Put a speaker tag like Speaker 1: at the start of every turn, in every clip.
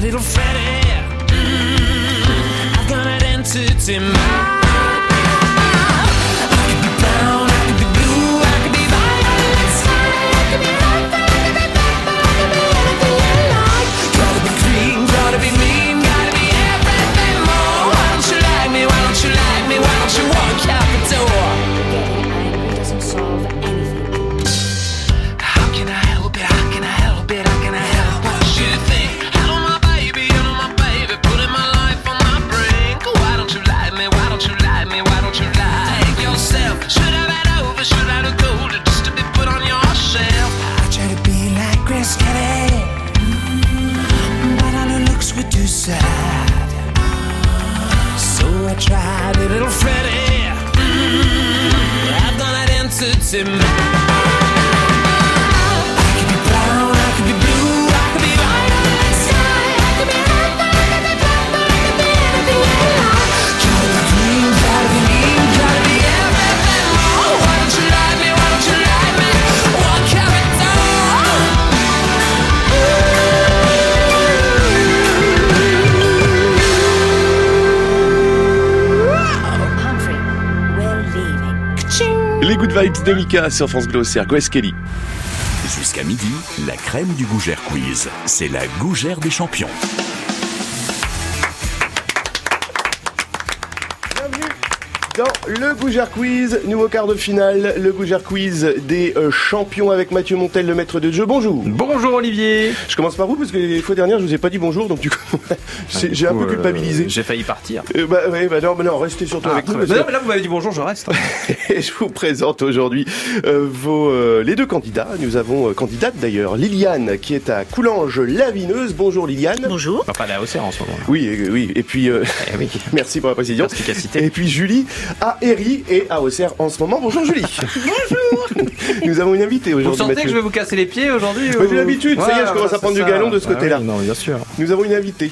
Speaker 1: Little Freddie. Mm, I've got an entity mind.
Speaker 2: Les Good Vibes de Mika sur France Bleu Auxerre. Kelly.
Speaker 3: Jusqu'à midi, la crème du Gougère Quiz. C'est la Gougère des champions.
Speaker 2: Dans le Gougère Quiz, nouveau quart de finale, le Gougère Quiz des euh, champions avec Mathieu Montel, le maître de jeu. Bonjour.
Speaker 4: Bonjour Olivier.
Speaker 2: Je commence par vous parce que les fois dernières je vous ai pas dit bonjour donc du coup j'ai j'ai un peu
Speaker 4: Euh,
Speaker 2: culpabilisé.
Speaker 4: J'ai failli partir.
Speaker 2: Euh, bah, ouais, bah non, bah non, restez surtout avec nous.
Speaker 4: non, mais là vous m'avez dit bonjour, je reste.
Speaker 2: Et je vous présente aujourd'hui euh, vos, euh, les deux candidats. Nous avons euh, candidate d'ailleurs, Liliane qui est à Coulanges-Lavineuse. Bonjour Liliane.
Speaker 5: Bonjour.
Speaker 4: Enfin, là, au en ce moment.
Speaker 2: Oui, euh, oui. Et puis, euh,
Speaker 4: Eh oui.
Speaker 2: merci pour la précision. Et puis Julie à Herry et à Auxerre en ce moment. Bonjour Julie. Bonjour. Nous avons une invitée
Speaker 4: Vous
Speaker 2: aujourd'hui.
Speaker 4: sentez
Speaker 2: Mathieu.
Speaker 4: que je vais vous casser les pieds aujourd'hui
Speaker 2: Bah, j'ai l'habitude, ça y est, je commence à prendre du galon de ce côté-là.
Speaker 4: non, bien sûr.
Speaker 2: Nous avons une invitée.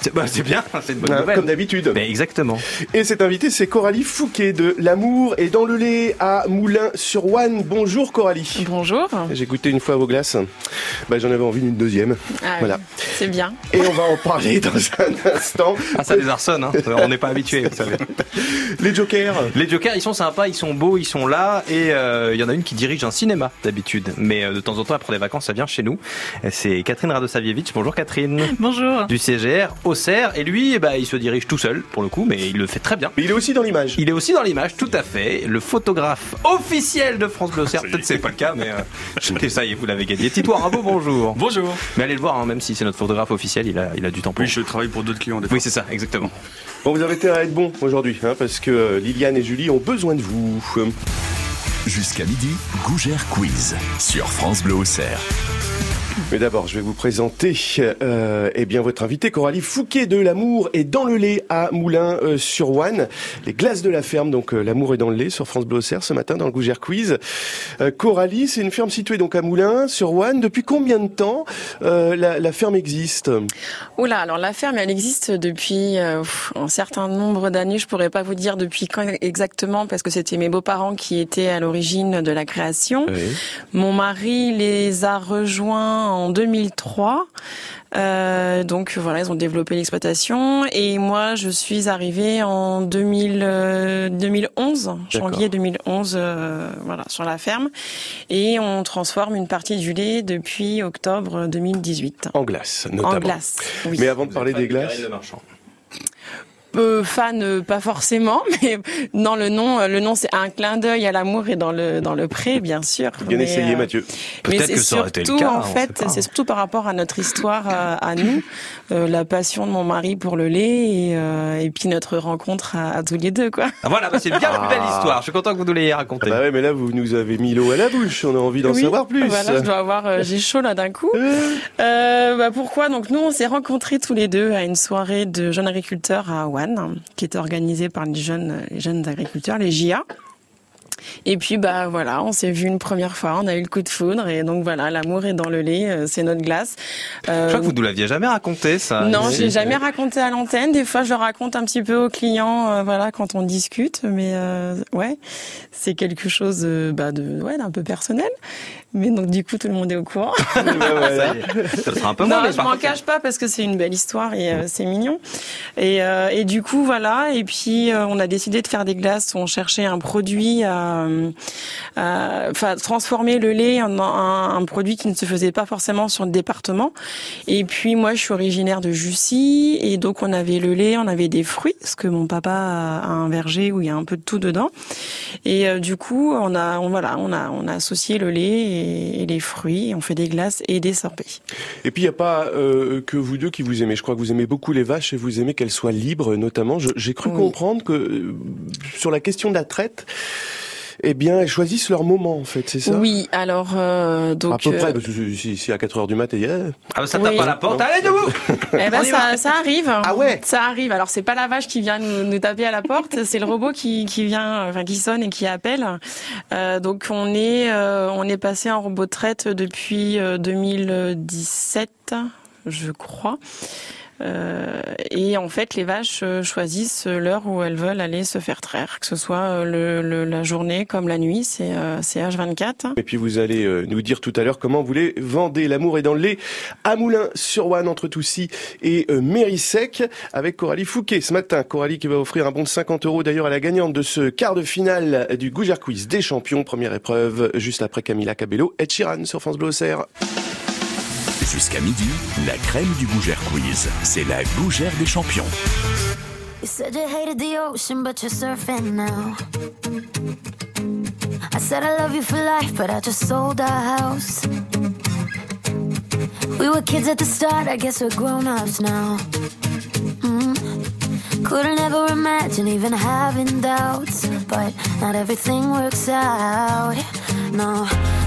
Speaker 4: C'est bah, bien, c'est une bonne
Speaker 2: Hein,
Speaker 4: nouvelle.
Speaker 2: comme d'habitude.
Speaker 4: Exactement.
Speaker 2: Et cette invitée, c'est Coralie Fouquet de L'amour et dans le lait à Moulins-sur-Ouane. Bonjour Coralie.
Speaker 5: Bonjour.
Speaker 2: J'ai goûté une fois vos glaces. Bah, j'en avais envie d'une deuxième.
Speaker 5: Ah,
Speaker 2: Voilà.
Speaker 5: C'est bien.
Speaker 2: Et on va en parler dans un instant.
Speaker 4: Ah, ça désarçonne, hein. On n'est pas habitué, vous savez.
Speaker 2: Les jokers.
Speaker 4: Les jokers, ils sont sympas, ils sont beaux, ils sont là. Et euh, il y en a une qui dirige un cinéma d'habitude. Mais euh, de temps en temps, après les vacances, ça vient chez nous. C'est Catherine Radosavievitch. Bonjour Catherine.
Speaker 5: Bonjour.
Speaker 4: Du CGR, Auxerre. Et lui, ben, il se dirige tout seul, pour le coup, mais il le fait très bien.
Speaker 2: Mais il est aussi dans l'image.
Speaker 4: Il est aussi dans l'image, tout à fait. Le photographe officiel de France Bleu Auxerre. Peut-être c'est pas le cas, mais euh, ça y est, vous l'avez gagné. Tito Rimbaud, bonjour.
Speaker 6: Bonjour.
Speaker 4: Mais allez le voir, hein, même si c'est notre photographe officiel, il a, il a du temps pour.
Speaker 6: Oui, je travaille pour d'autres clients des fois.
Speaker 4: Oui, c'est ça, exactement.
Speaker 2: Bon, vous avez intérêt à être bon aujourd'hui, hein, parce que euh, Liliane et Julie ont besoin de vous.
Speaker 3: Jusqu'à midi, Gougère Quiz. Sur France Bleu Auxerre.
Speaker 2: Mais d'abord, je vais vous présenter euh, eh bien votre invité Coralie Fouquet de l'amour et dans le lait à Moulins-sur-Ouane. Les glaces de la ferme, donc euh, l'amour est dans le lait sur France Bleu ce matin dans le Gougère Quiz. Euh, Coralie, c'est une ferme située donc à Moulins-sur-Ouane. Depuis combien de temps euh, la, la ferme existe?
Speaker 5: Oula, alors la ferme, elle existe depuis euh, un certain nombre d'années. Je pourrais pas vous dire depuis quand exactement parce que c'était mes beaux-parents qui étaient à l'origine de la création. Mon mari les a rejoints en 2003. Euh, donc voilà, ils ont développé l'exploitation et moi je suis arrivée en 2000, euh, 2011, janvier 2011, euh, voilà sur la ferme et on transforme une partie du lait depuis octobre 2018.
Speaker 2: En glace, notamment.
Speaker 5: En glace, oui.
Speaker 2: Mais avant de parler des glaces,
Speaker 5: Euh, fan, euh, pas forcément, mais dans le nom, euh, le nom c'est un clin d'œil à l'amour et dans le dans le pré, bien sûr.
Speaker 2: Bien
Speaker 5: mais,
Speaker 2: essayé, Mathieu.
Speaker 5: Mais
Speaker 4: Peut-être
Speaker 5: c'est
Speaker 4: que ça aurait été le
Speaker 5: surtout,
Speaker 4: cas,
Speaker 5: en fait, c'est surtout par rapport à notre histoire à, à nous, euh, la passion de mon mari pour le lait et, euh, et puis notre rencontre à, à tous les deux, quoi.
Speaker 4: Ah, voilà, bah, c'est bien la plus belle histoire. Je suis content que vous nous l'ayez raconté.
Speaker 2: Ah bah ouais, mais là, vous nous avez mis l'eau à la bouche. On a envie d'en
Speaker 5: Oui,
Speaker 2: savoir plus.
Speaker 5: Voilà, je dois avoir, euh, j'ai chaud là d'un coup. Euh, bah pourquoi? Donc nous, on s'est rencontrés tous les deux à une soirée de jeunes agriculteurs à Qui était organisée par les jeunes, les jeunes agriculteurs, les JA. Et puis bah voilà, on s'est vu une première fois, on a eu le coup de foudre et donc voilà, l'amour est dans le lait, euh, c'est notre glace. Euh,
Speaker 4: Je crois que vous nous l'aviez jamais raconté, ça.
Speaker 5: non,
Speaker 4: ici.
Speaker 5: j'ai jamais raconté à l'antenne. Des fois, je le raconte un petit peu aux clients, euh, voilà, quand on discute. Mais euh, ouais, c'est quelque chose, euh, bah, de, ouais, d'un peu personnel. Mais donc, du coup, tout le monde est au courant.
Speaker 4: Ça y est. Ça sera un peu
Speaker 5: non,
Speaker 4: moins, mais
Speaker 5: je m'en cache pas parce que c'est une belle histoire et euh, c'est mignon. Et, euh, et du coup, voilà. Et puis, euh, on a décidé de faire des glaces. On cherchait un produit à, à- enfin, transformer le lait en un, un produit qui ne se faisait pas forcément sur le département. Et puis, moi, je suis originaire de Jussy et donc on avait le lait, on avait des fruits parce que mon papa a un verger où il y a un peu de tout dedans. Et euh, du coup, on a, on, voilà, on a, on a associé le lait et, et les fruits. Et on fait des glaces et des sorbets.
Speaker 2: Et puis il n'y a pas euh, que vous deux qui vous aimez. Je crois que vous aimez beaucoup les vaches et vous aimez qu'elles soient libres, notamment. J'ai cru
Speaker 5: Oui.
Speaker 2: comprendre que euh, sur la question de la traite, eh bien, elles choisissent leur moment, en fait, c'est ça?
Speaker 5: Oui, alors euh, donc
Speaker 2: À peu
Speaker 5: euh,
Speaker 2: près, parce que si, si à 4 heures du mat, il y a...
Speaker 4: Ah, bah, ça
Speaker 5: Oui.
Speaker 4: tape à la porte.
Speaker 2: Non.
Speaker 4: Allez, debout
Speaker 5: eh ben, ça, ça arrive.
Speaker 2: Ah ouais?
Speaker 5: Ça arrive. Alors c'est pas la vache qui vient nous, nous taper à la porte, c'est le robot qui, qui vient, enfin qui sonne et qui appelle. Euh, donc on est euh, on est passé en robot de traite depuis euh, 2017, je crois. Euh, et en fait, les vaches euh, choisissent l'heure où elles veulent aller se faire traire, que ce soit euh, la journée comme la nuit, c'est euh, c'est H24.
Speaker 2: Et puis vous allez nous dire tout à l'heure comment vous les vendez. L'amour est dans le lait à Moulin-sur-Ouane entre Toussy et Mérissec avec Coralie Fouquet. Ce matin, Coralie qui va offrir un bon de 50 euros d'ailleurs à la gagnante de ce quart de finale du Gougère Quiz des champions. Première épreuve juste après Camila Cabello et Chiran sur France Bleu.
Speaker 3: Jusqu'à midi, la crème du Gougère Quiz. C'est la Gougère des champions.
Speaker 7: You said you hated the ocean, but you're surfing now. I said I love you for life, but I just sold our house. We were kids at the start, I guess we're grown ups now. Mm. Couldn't ever imagine even having doubts, but not everything works out. No,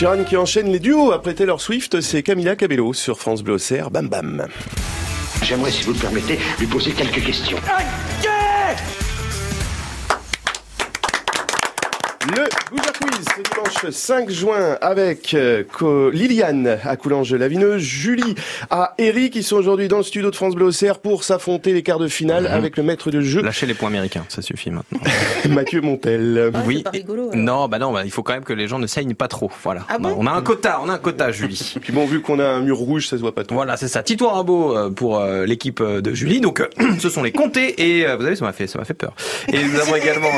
Speaker 2: Sheeran qui enchaîne les duos après Taylor Swift, c'est Camila Cabello sur France Bleu. Bam bam.
Speaker 6: J'aimerais, si vous le permettez, lui poser quelques questions.
Speaker 2: Ce dimanche 5 juin avec euh, Liliane à Coulanges-Lavineux, Julie à Eric qui sont aujourd'hui dans le studio de France Bleu Auxerre pour s'affronter les quarts de finale avec le maître de jeu
Speaker 4: Lâchez les points américains, ça suffit maintenant.
Speaker 2: Mathieu Montel.
Speaker 4: oui.
Speaker 8: pas rigolo, alors.
Speaker 4: Non, bah non, bah, il faut quand même que les gens ne saignent pas trop. Voilà.
Speaker 8: Ah bon
Speaker 4: on a un quota, on a un quota, Julie.
Speaker 2: Puis bon, vu qu'on a un mur rouge, ça se voit pas trop.
Speaker 4: Voilà, c'est ça. Tito Rimbaud euh, pour euh, l'équipe de Julie. Donc, ce sont les comtés et vous savez, ça m'a fait, ça m'a fait peur. Et nous avons également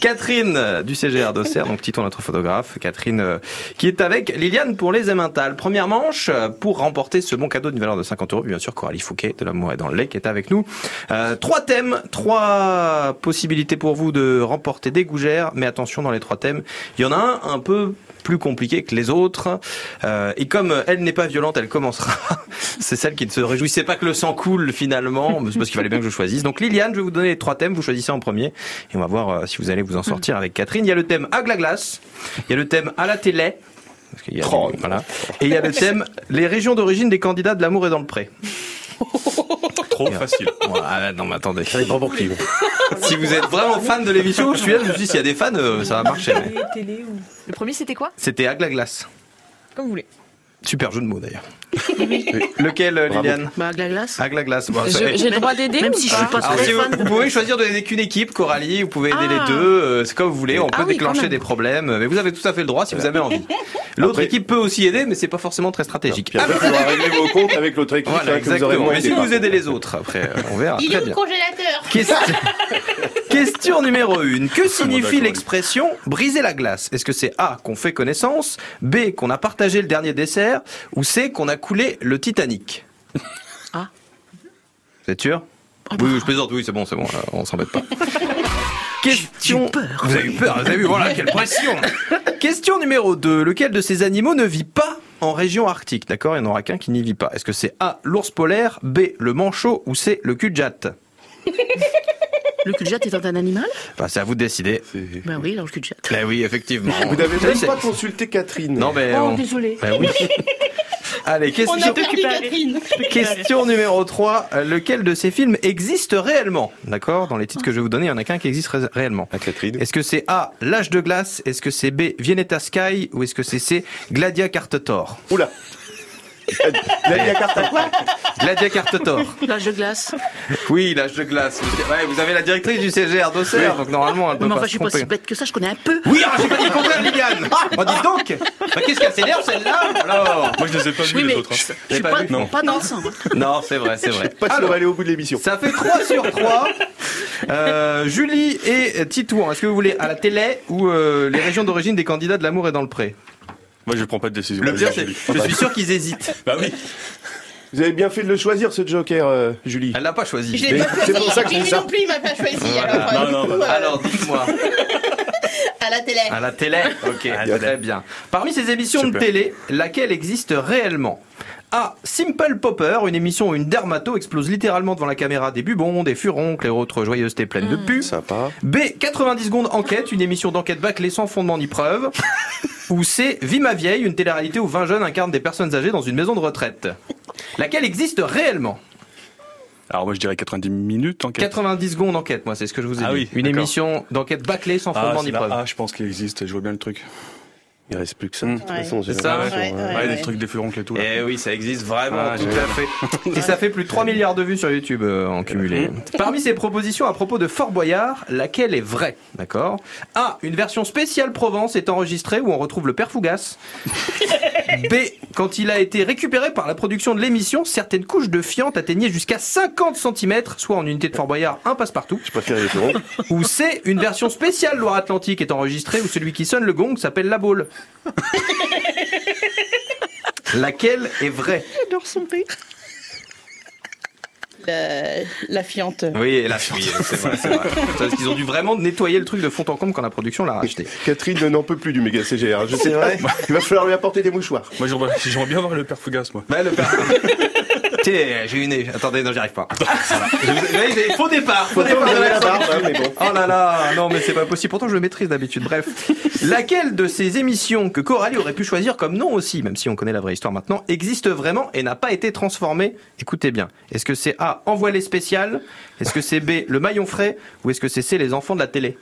Speaker 4: Catherine du CGR d'Auxerre, donc Tito notre photographe, Catherine euh, qui est avec Liliane pour les Emmental. Première manche euh, pour remporter ce bon cadeau d'une valeur de 50 euros. Bien sûr, Coralie Fouquet de l'amour est dans le est avec nous. Euh, trois thèmes, trois possibilités pour vous de remporter des gougères. Mais attention, dans les trois thèmes, il y en a un un peu plus compliqué que les autres. Euh, et comme elle n'est pas violente, elle commencera. c'est celle qui ne se réjouissait pas que le sang coule finalement, parce qu'il fallait bien que je choisisse. Donc Liliane, je vais vous donner les trois thèmes, vous choisissez en premier, et on va voir euh, si vous allez vous en sortir avec Catherine. Il y a le thème à la glace, il y a le thème à la télé. Parce qu'il y a-
Speaker 2: Oh.
Speaker 4: voilà. Et il y a le thème les régions d'origine des candidats de l'amour et dans le pré.
Speaker 9: Trop facile.
Speaker 4: Voilà, non mais attendez.
Speaker 2: Ça dépend pour qui.
Speaker 4: Si vous êtes vraiment fan de l'émission, je suis là, je me suis dit s'il y a des fans, euh, ça va marcher. mais.
Speaker 10: Le premier, c'était quoi?
Speaker 4: C'était à la glace.
Speaker 8: Comme vous voulez.
Speaker 4: Super jeu de mots d'ailleurs. Lequel, euh,
Speaker 2: Bravo.
Speaker 4: Liliane
Speaker 10: Bah, la glace.
Speaker 4: Bon,
Speaker 5: Je- J'ai le droit d'aider
Speaker 10: Même si je suis pas
Speaker 4: Alors,
Speaker 10: très
Speaker 4: si vous,
Speaker 10: fan.
Speaker 4: vous pouvez choisir de n'aider qu'une équipe, Coralie, vous pouvez aider
Speaker 10: Ah.
Speaker 4: les deux, euh, c'est comme vous voulez, on peut
Speaker 10: Ah oui,
Speaker 4: déclencher des problèmes, mais vous avez tout à fait le droit si vous avez envie. L'autre équipe peut aussi aider, mais c'est pas forcément très stratégique.
Speaker 2: Puis après, faudra régler vos comptes avec l'autre équipe
Speaker 4: Voilà,
Speaker 2: hein, que vous aurez
Speaker 4: exactement.
Speaker 2: moins
Speaker 4: Mais si vous aidez les autres, après, euh, on verra.
Speaker 10: Il est le congélateur
Speaker 4: Question... Question numéro 1. Que signifie
Speaker 9: d'accord,
Speaker 4: l'expression briser la glace Est-ce que c'est A qu'on fait connaissance, B qu'on a partagé le dernier dessert, ou C qu'on a coulé le Titanic
Speaker 10: Ah.
Speaker 4: Vous êtes sûr
Speaker 10: Ah
Speaker 4: Oui,
Speaker 10: bah.
Speaker 4: je plaisante, oui, c'est bon, c'est bon, euh, on s'embête pas. Question. Vous avez eu peur, vous avez vu, voilà, quelle pression. Question numéro 2. Lequel de ces animaux ne vit pas en région arctique D'accord Il n'y en aura qu'un qui n'y vit pas. Est-ce que c'est A, l'ours polaire, B, le manchot, ou C, le cul-de-jatte
Speaker 10: Le cul-de-jatte étant un animal
Speaker 4: Bah, c'est à vous de décider.
Speaker 10: Ben oui, alors le cul-de-jatte.
Speaker 4: Ben oui, effectivement.
Speaker 2: Vous n'avez même pas consulté Catherine.
Speaker 4: Non, mais.
Speaker 10: Oh,
Speaker 4: on-
Speaker 10: désolé.
Speaker 4: Ben oui. Allez, question, question numéro 3. Euh, Lequel de ces films existe réellement? D'accord? Dans les titres que je vais vous donner, il n'y en a qu'un qui existe ré- réellement.
Speaker 2: À Catherine.
Speaker 4: Est-ce que c'est A, L'âge de glace? Est-ce que c'est B, Viennetta Sky? Ou est-ce que c'est C, Gladia Cartetor
Speaker 2: Oula. Nadia Carta quoi
Speaker 4: Gladia Cartetor.
Speaker 10: L'âge de glace.
Speaker 4: Oui, l'âge de glace. Ouais, vous avez la directrice du CGR d'Auxerre, donc normalement elle peut
Speaker 10: Mais
Speaker 4: pas
Speaker 10: enfin, je suis pas si bête que ça, je connais un peu.
Speaker 4: Oui, alors j'ai pas dit le contraire, Liliane Oh, dites donc bah, Qu'est-ce qu'elle s'énerve, celle-là Alors
Speaker 9: Moi, je les ai pas vus,
Speaker 10: Oui,
Speaker 9: les autres. hein.
Speaker 10: je suis
Speaker 4: pas
Speaker 10: pas,
Speaker 4: vu.
Speaker 9: Non.
Speaker 10: pas dans le sang.
Speaker 4: Non, c'est vrai, c'est vrai.
Speaker 2: Pas si on
Speaker 4: Alors,
Speaker 2: va aller au bout de l'émission.
Speaker 4: ça fait 3 sur 3. Euh, Julie et Titouan, est-ce que vous voulez à la télé ou euh, les régions d'origine des candidats de l'amour et dans le pré?
Speaker 9: Moi, je prends pas de décision.
Speaker 4: Le pire, c'est je suis sûr qu'ils hésitent.
Speaker 9: Bah oui.
Speaker 2: Vous avez bien fait de le choisir, ce Joker, euh, Julie.
Speaker 4: Elle l'a pas choisi.
Speaker 8: Je l'ai pas
Speaker 2: C'est
Speaker 8: choisi.
Speaker 2: pour ça que dis ça.
Speaker 8: non plus, il m'a pas choisi.
Speaker 4: Voilà.
Speaker 8: Alors,
Speaker 9: Non,
Speaker 8: du
Speaker 9: non, bah,
Speaker 8: euh,
Speaker 4: Alors, dites-moi.
Speaker 8: à la télé.
Speaker 4: À la télé Ok,
Speaker 9: À la
Speaker 4: très bien. Parmi ces émissions
Speaker 9: Super.
Speaker 4: de télé, laquelle existe réellement? A. Simple Popper, une émission où une dermato explose littéralement devant la caméra des bubons, des furoncles et autres joyeusetés pleines de pus.
Speaker 2: Sympa.
Speaker 4: B. 90 secondes enquête, une émission d'enquête bâclée sans fondement ni preuve. Ou C. Vie ma vieille, une télé-réalité où 20 jeunes incarnent des personnes âgées dans une maison de retraite. Laquelle existe réellement?
Speaker 9: Alors, moi, je dirais 90 minutes en
Speaker 4: 90 secondes enquête, moi, c'est ce que je vous ai
Speaker 9: Ah
Speaker 4: dit.
Speaker 9: oui,
Speaker 4: une émission d'enquête bâclée sans
Speaker 9: Ah,
Speaker 4: fondement ni preuve.
Speaker 9: Ah, je pense qu'il existe. Je vois bien le truc.
Speaker 2: Il reste plus que ça. De toute
Speaker 8: Ouais.
Speaker 2: façon, j'ai
Speaker 4: C'est ça,
Speaker 2: l'impression,
Speaker 8: ouais, ouais.
Speaker 9: Ouais, des trucs des furoncles et tout. là.
Speaker 4: Eh oui, ça existe vraiment,
Speaker 9: Ah,
Speaker 4: tout à fait. Et ça fait plus de 3 milliards de vues sur YouTube euh, en cumulé. Parmi ces propositions à propos de Fort Boyard, laquelle est vraie D'accord? A. Une version spéciale Provence est enregistrée où on retrouve le père Fougas. B. Quand il a été récupéré par la production de l'émission, certaines couches de fiente atteignaient jusqu'à 50 cm, soit en unité de Fort Boyard, un passe-partout.
Speaker 2: Je préfère les.
Speaker 4: Ou C. Une version spéciale Loire-Atlantique est enregistrée où celui qui sonne le gong s'appelle la boule. Laquelle est vraie?
Speaker 10: J'adore son père.
Speaker 8: La, la fiente.
Speaker 4: Oui, et là, oui, c'est vrai, c'est vrai. Parce qu'ils ont dû vraiment nettoyer le truc de fond en comble quand la production l'a racheté.
Speaker 2: Catherine n'en peut plus du méga CGR. Je sais, il va falloir lui apporter des mouchoirs.
Speaker 9: Moi, j'aimerais j'aimerais bien voir le père Fougas, moi.
Speaker 4: Ouais, le père. Écoutez, j'ai une. Attendez, non, j'y arrive pas. Voilà. Je Faux départ, faux de
Speaker 2: la barbe.
Speaker 4: Oh là là, non mais c'est pas possible. Pourtant je le maîtrise d'habitude. Bref, laquelle de ces émissions que Coralie aurait pu choisir comme nom aussi, même si on connaît la vraie histoire maintenant, existe vraiment et n'a pas été transformée? Écoutez bien. Est-ce que c'est A envoilé spécial? Est-ce que c'est B le maillon frais? Ou est-ce que c'est C les enfants de la télé?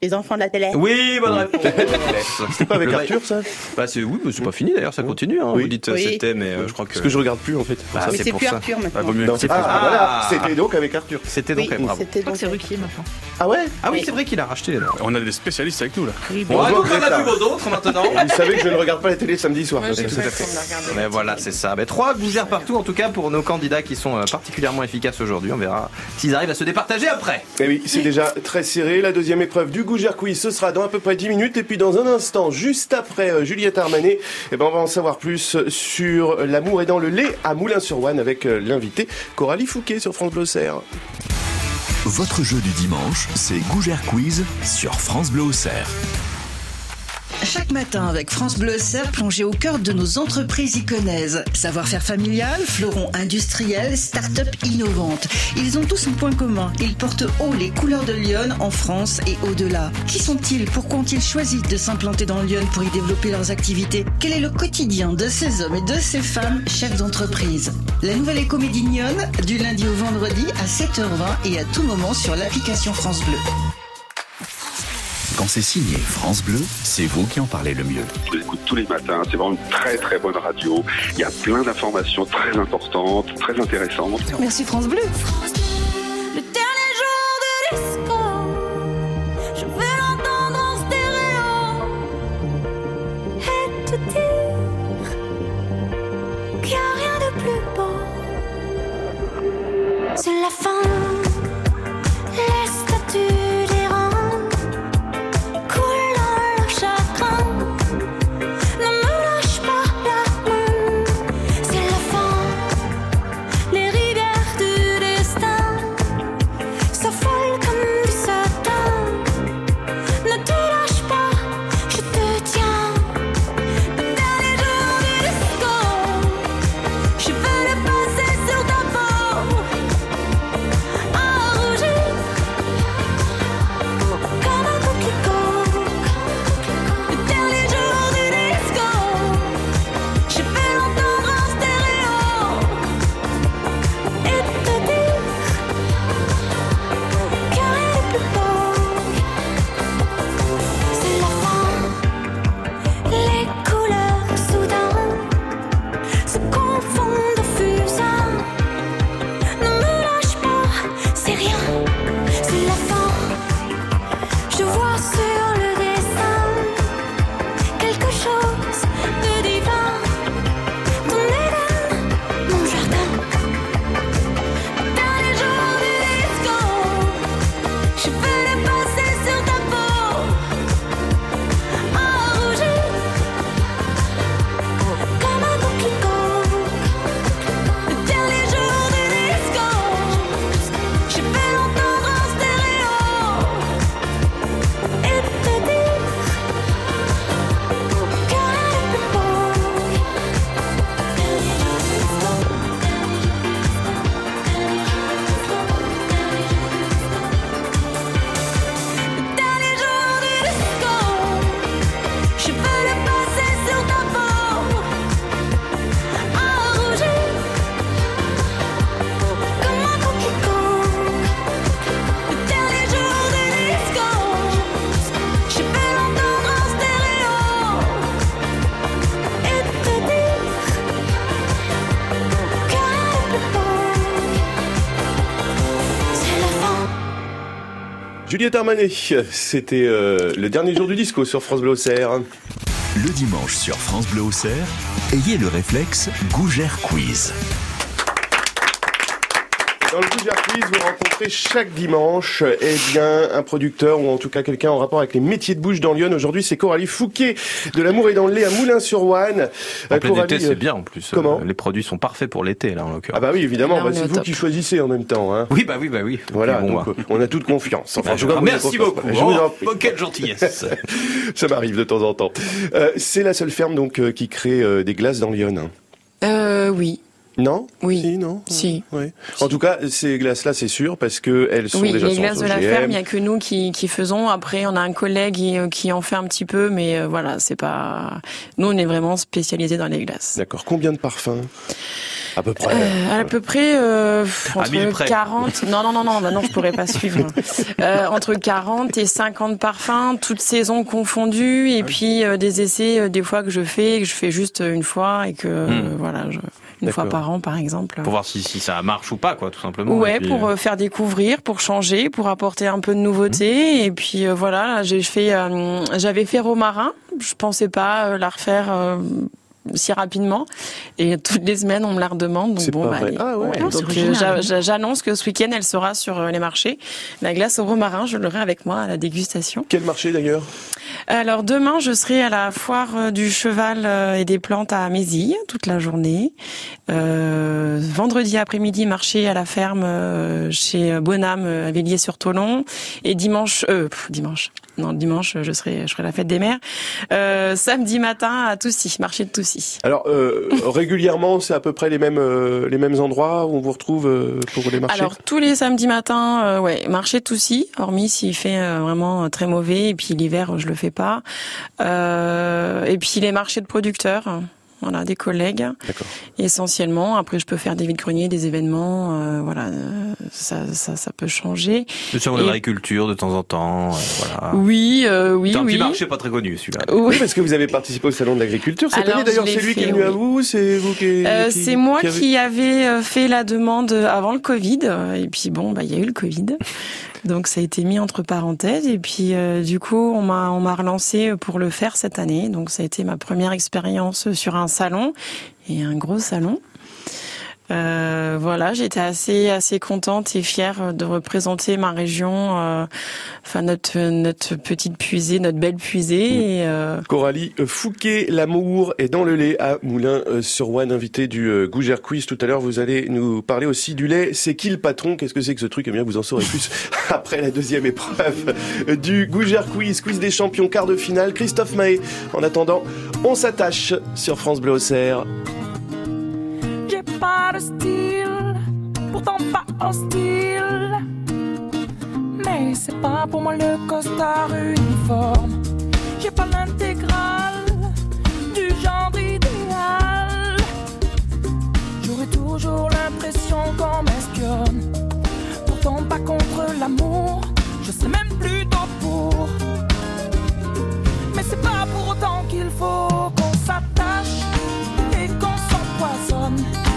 Speaker 8: Les enfants de la télé.
Speaker 4: Oui, bonne réponse.
Speaker 2: C'est pas avec Arthur, ça
Speaker 4: Bah c'est oui, mais c'est pas fini d'ailleurs, ça continue. Hein.
Speaker 2: Oui.
Speaker 4: Vous dites euh,
Speaker 8: Oui.
Speaker 4: c'était, mais euh, je crois que.
Speaker 2: Parce que je regarde plus, en fait.
Speaker 4: Bah,
Speaker 8: Mais
Speaker 4: c'est
Speaker 8: c'est
Speaker 4: pour
Speaker 8: plus
Speaker 4: ça.
Speaker 8: Arthur
Speaker 9: Ah,
Speaker 8: maintenant.
Speaker 9: mieux.
Speaker 4: C'est
Speaker 2: ah,
Speaker 4: pour ça.
Speaker 2: voilà,
Speaker 4: Ah.
Speaker 2: c'était donc avec Arthur.
Speaker 4: C'était donc
Speaker 8: Oui,
Speaker 4: eh, bravo.
Speaker 8: c'était
Speaker 10: Je crois
Speaker 8: donc.
Speaker 10: que c'est Ruquier maintenant.
Speaker 2: Ah ouais?
Speaker 4: Ah oui, c'est vrai qu'il a racheté les
Speaker 9: On a des spécialistes avec nous là.
Speaker 4: Bon, on a
Speaker 2: là.
Speaker 4: plus beau d'autres maintenant.
Speaker 2: Vous savez que je ne regarde pas la télé samedi soir.
Speaker 5: Ouais, j'ai
Speaker 2: donc,
Speaker 5: pas le temps de la regarder.
Speaker 4: Mais voilà, c'est ça. Mais trois gougères partout, en tout cas pour nos candidats qui sont euh, particulièrement efficaces aujourd'hui. On verra s'ils arrivent à se départager après.
Speaker 2: Eh oui, c'est déjà très serré. La deuxième épreuve du Gougère Quiz, ce sera dans à peu près 10 minutes. Et puis dans un instant, juste après euh, Juliette Armanet, eh ben, on va en savoir plus sur l'amour et dans le lait à Moulin-sur-Ouane avec euh, l'invité Coralie Fouquet sur France Bleu.
Speaker 3: Votre jeu du dimanche, c'est Gougère Quiz sur France Bleu.
Speaker 11: Chaque matin avec France Bleu Serre, plongé au cœur de nos entreprises iconaises. Savoir-faire familial, fleurons industriels, start-up innovantes. Ils ont tous un point commun. Ils portent haut les couleurs de Lyon en France et au-delà. Qui sont-ils? Pourquoi ont-ils choisi de s'implanter dans Lyon pour y développer leurs activités? Quel est le quotidien de ces hommes et de ces femmes chefs d'entreprise? La nouvelle écomédie Lyon, du lundi au vendredi à 7h20 et à tout moment sur l'application France Bleu.
Speaker 3: Quand c'est signé France Bleu, c'est vous qui en parlez le mieux.
Speaker 12: Je l'écoute tous les matins. C'est vraiment une très très bonne radio. Il y a plein d'informations très importantes, très intéressantes.
Speaker 11: Merci France Bleu.
Speaker 7: Le dernier jour de disco, je vais l'entendre
Speaker 2: Juliette Armanet, c'était euh, le dernier jour du disco sur France Bleu Auxerre.
Speaker 3: Le dimanche sur France Bleu Auxerre, ayez le réflexe Gougère Quiz.
Speaker 2: Dans le Quiz, vous rencontrez chaque dimanche eh bien, un producteur ou en tout cas quelqu'un en rapport avec les métiers de bouche dans Lyon. Aujourd'hui, c'est Coralie Fouquet de l'amour et dans le lait à Moulin-sur-Ouane.
Speaker 4: En
Speaker 2: Euh,
Speaker 4: plein
Speaker 2: Coralie,
Speaker 4: été,
Speaker 2: euh,
Speaker 4: c'est bien en plus.
Speaker 2: Comment
Speaker 4: Euh, Les produits sont parfaits pour l'été là en l'occurrence.
Speaker 2: Ah bah oui, évidemment, bah,
Speaker 5: est
Speaker 2: c'est vous
Speaker 5: top.
Speaker 2: qui choisissez en même temps. Hein.
Speaker 4: Oui, bah oui, bah oui.
Speaker 2: Voilà,
Speaker 4: Bon,
Speaker 2: donc,
Speaker 4: bah.
Speaker 2: euh, on a toute confiance. Enfin,
Speaker 4: Ah,
Speaker 2: cas, vous avez
Speaker 4: merci
Speaker 2: confiance.
Speaker 4: beaucoup.
Speaker 2: Je vous en
Speaker 4: Oh, quelle gentillesse.
Speaker 2: Ça m'arrive de temps en temps. Euh, c'est la seule ferme donc euh, qui crée euh, des glaces dans Lyon. hein.
Speaker 5: Euh, oui.
Speaker 2: Non
Speaker 5: Oui.
Speaker 2: Si, non
Speaker 5: Si.
Speaker 2: Ouais. En tout cas, ces glaces-là, c'est sûr, parce que elles sont
Speaker 5: Oui,
Speaker 2: déjà
Speaker 5: les glaces de la ferme, il n'y a que nous qui, qui faisons. Après, on a un collègue qui, qui en fait un petit peu, mais euh, voilà, c'est pas. Nous, on est vraiment spécialisés dans les glaces.
Speaker 2: D'accord. Combien de parfums? À peu près.
Speaker 5: Euh, à peu près euh, entre
Speaker 2: mille près.
Speaker 5: 40. Non, non, non, non, bah non, je pourrais pas suivre. Euh, entre 40 et 50 parfums, toutes saisons confondues, et puis euh, des essais euh, des fois que je fais, que je fais juste une fois et que euh,
Speaker 4: Hmm.
Speaker 5: voilà, je- une fois par an, par exemple.
Speaker 4: Pour voir si, si ça marche ou pas, quoi, tout simplement.
Speaker 5: Ouais,
Speaker 4: puis,
Speaker 5: pour
Speaker 4: euh,
Speaker 5: euh, faire découvrir, pour changer, pour apporter un peu de nouveauté. Et puis euh, voilà, là, j'ai fait, euh, j'avais fait Romarin. Je pensais pas la refaire. Si rapidement et toutes les semaines on me la redemande donc bon bah.
Speaker 2: Ah ouais,
Speaker 5: euh, j'annonce que ce week-end elle sera sur euh, les marchés la glace au romarin je l'aurai avec moi à la dégustation
Speaker 2: Quel marché d'ailleurs?
Speaker 5: Alors demain, je serai à la foire euh, du cheval euh, et des plantes à Mézille toute la journée. Euh, vendredi après-midi, marché à la ferme chez Bonham à Villiers-sur-Tolon. Et dimanche, euh, pff, dimanche, non dimanche, je serai, je serai à la fête des mères. Euh, samedi matin à Toussy, marché de Toussy.
Speaker 2: Alors, euh, régulièrement, c'est à peu près les mêmes, euh, les mêmes endroits où on vous retrouve euh, pour les marchés?
Speaker 5: Alors tous les samedis matins, euh, ouais, marché de Toussy, hormis s'il fait euh, vraiment très mauvais, et puis l'hiver je le fais pas. Euh, et puis les marchés de producteurs, voilà, des collègues, essentiellement. Après je peux faire des vides greniers, des événements, euh, voilà, euh, ça, ça, ça peut changer.
Speaker 4: Le salon
Speaker 5: Et-
Speaker 4: de l'agriculture de temps en temps, euh, voilà.
Speaker 5: Oui, euh, oui,
Speaker 4: C'est un
Speaker 5: oui.
Speaker 4: petit marché pas très connu, celui-là.
Speaker 2: Oui, parce que vous avez participé au salon de l'agriculture cette
Speaker 5: Alors,
Speaker 2: année. D'ailleurs, c'est lui qui est venu à vous, c'est vous qui.
Speaker 5: Euh,
Speaker 2: qui-
Speaker 5: c'est moi
Speaker 2: avez-
Speaker 5: qui avais euh, fait la demande avant le Covid. Et puis bon, bah il y a eu le Covid. Donc ça a été mis entre parenthèses. Et puis euh, du coup, on m'a on m'a relancé pour le faire cette année. Donc ça a été ma première expérience sur un salon et un gros salon. Euh, voilà, j'étais assez assez contente et fière de représenter ma région, euh, enfin notre notre petite puisée, notre belle puisée. Et, euh,
Speaker 2: Coralie euh, Fouquet, l'amour est dans le lait à Moulin-sur-Ouane, invité du euh, Gougère Quiz. Tout à l'heure, vous allez nous parler aussi du lait. C'est qui le patron? Qu'est-ce que c'est que ce truc? Eh bien, vous en saurez plus après la deuxième épreuve du Gougère Quiz. Quiz des champions, quart de finale. Christophe Mahé. En attendant, on s'attache sur France Bleu Auxerre.
Speaker 13: Pas de style, pourtant pas hostile. Mais c'est pas pour moi le costard uniforme. J'ai pas l'intégrale du genre idéal. J'aurais toujours l'impression qu'on m'espionne. Pourtant pas contre l'amour, je serais même plutôt pour. Mais c'est pas pour autant qu'il faut qu'on s'attache et qu'on s'empoisonne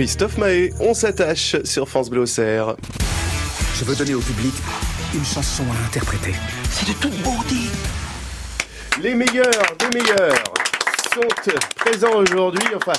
Speaker 2: Christophe Mahé, on s'attache sur France Bleu Auxerre.
Speaker 10: Je veux donner au public une chanson à interpréter.
Speaker 14: C'est de toute beauté.
Speaker 2: Les meilleurs des meilleurs sont présents aujourd'hui, enfin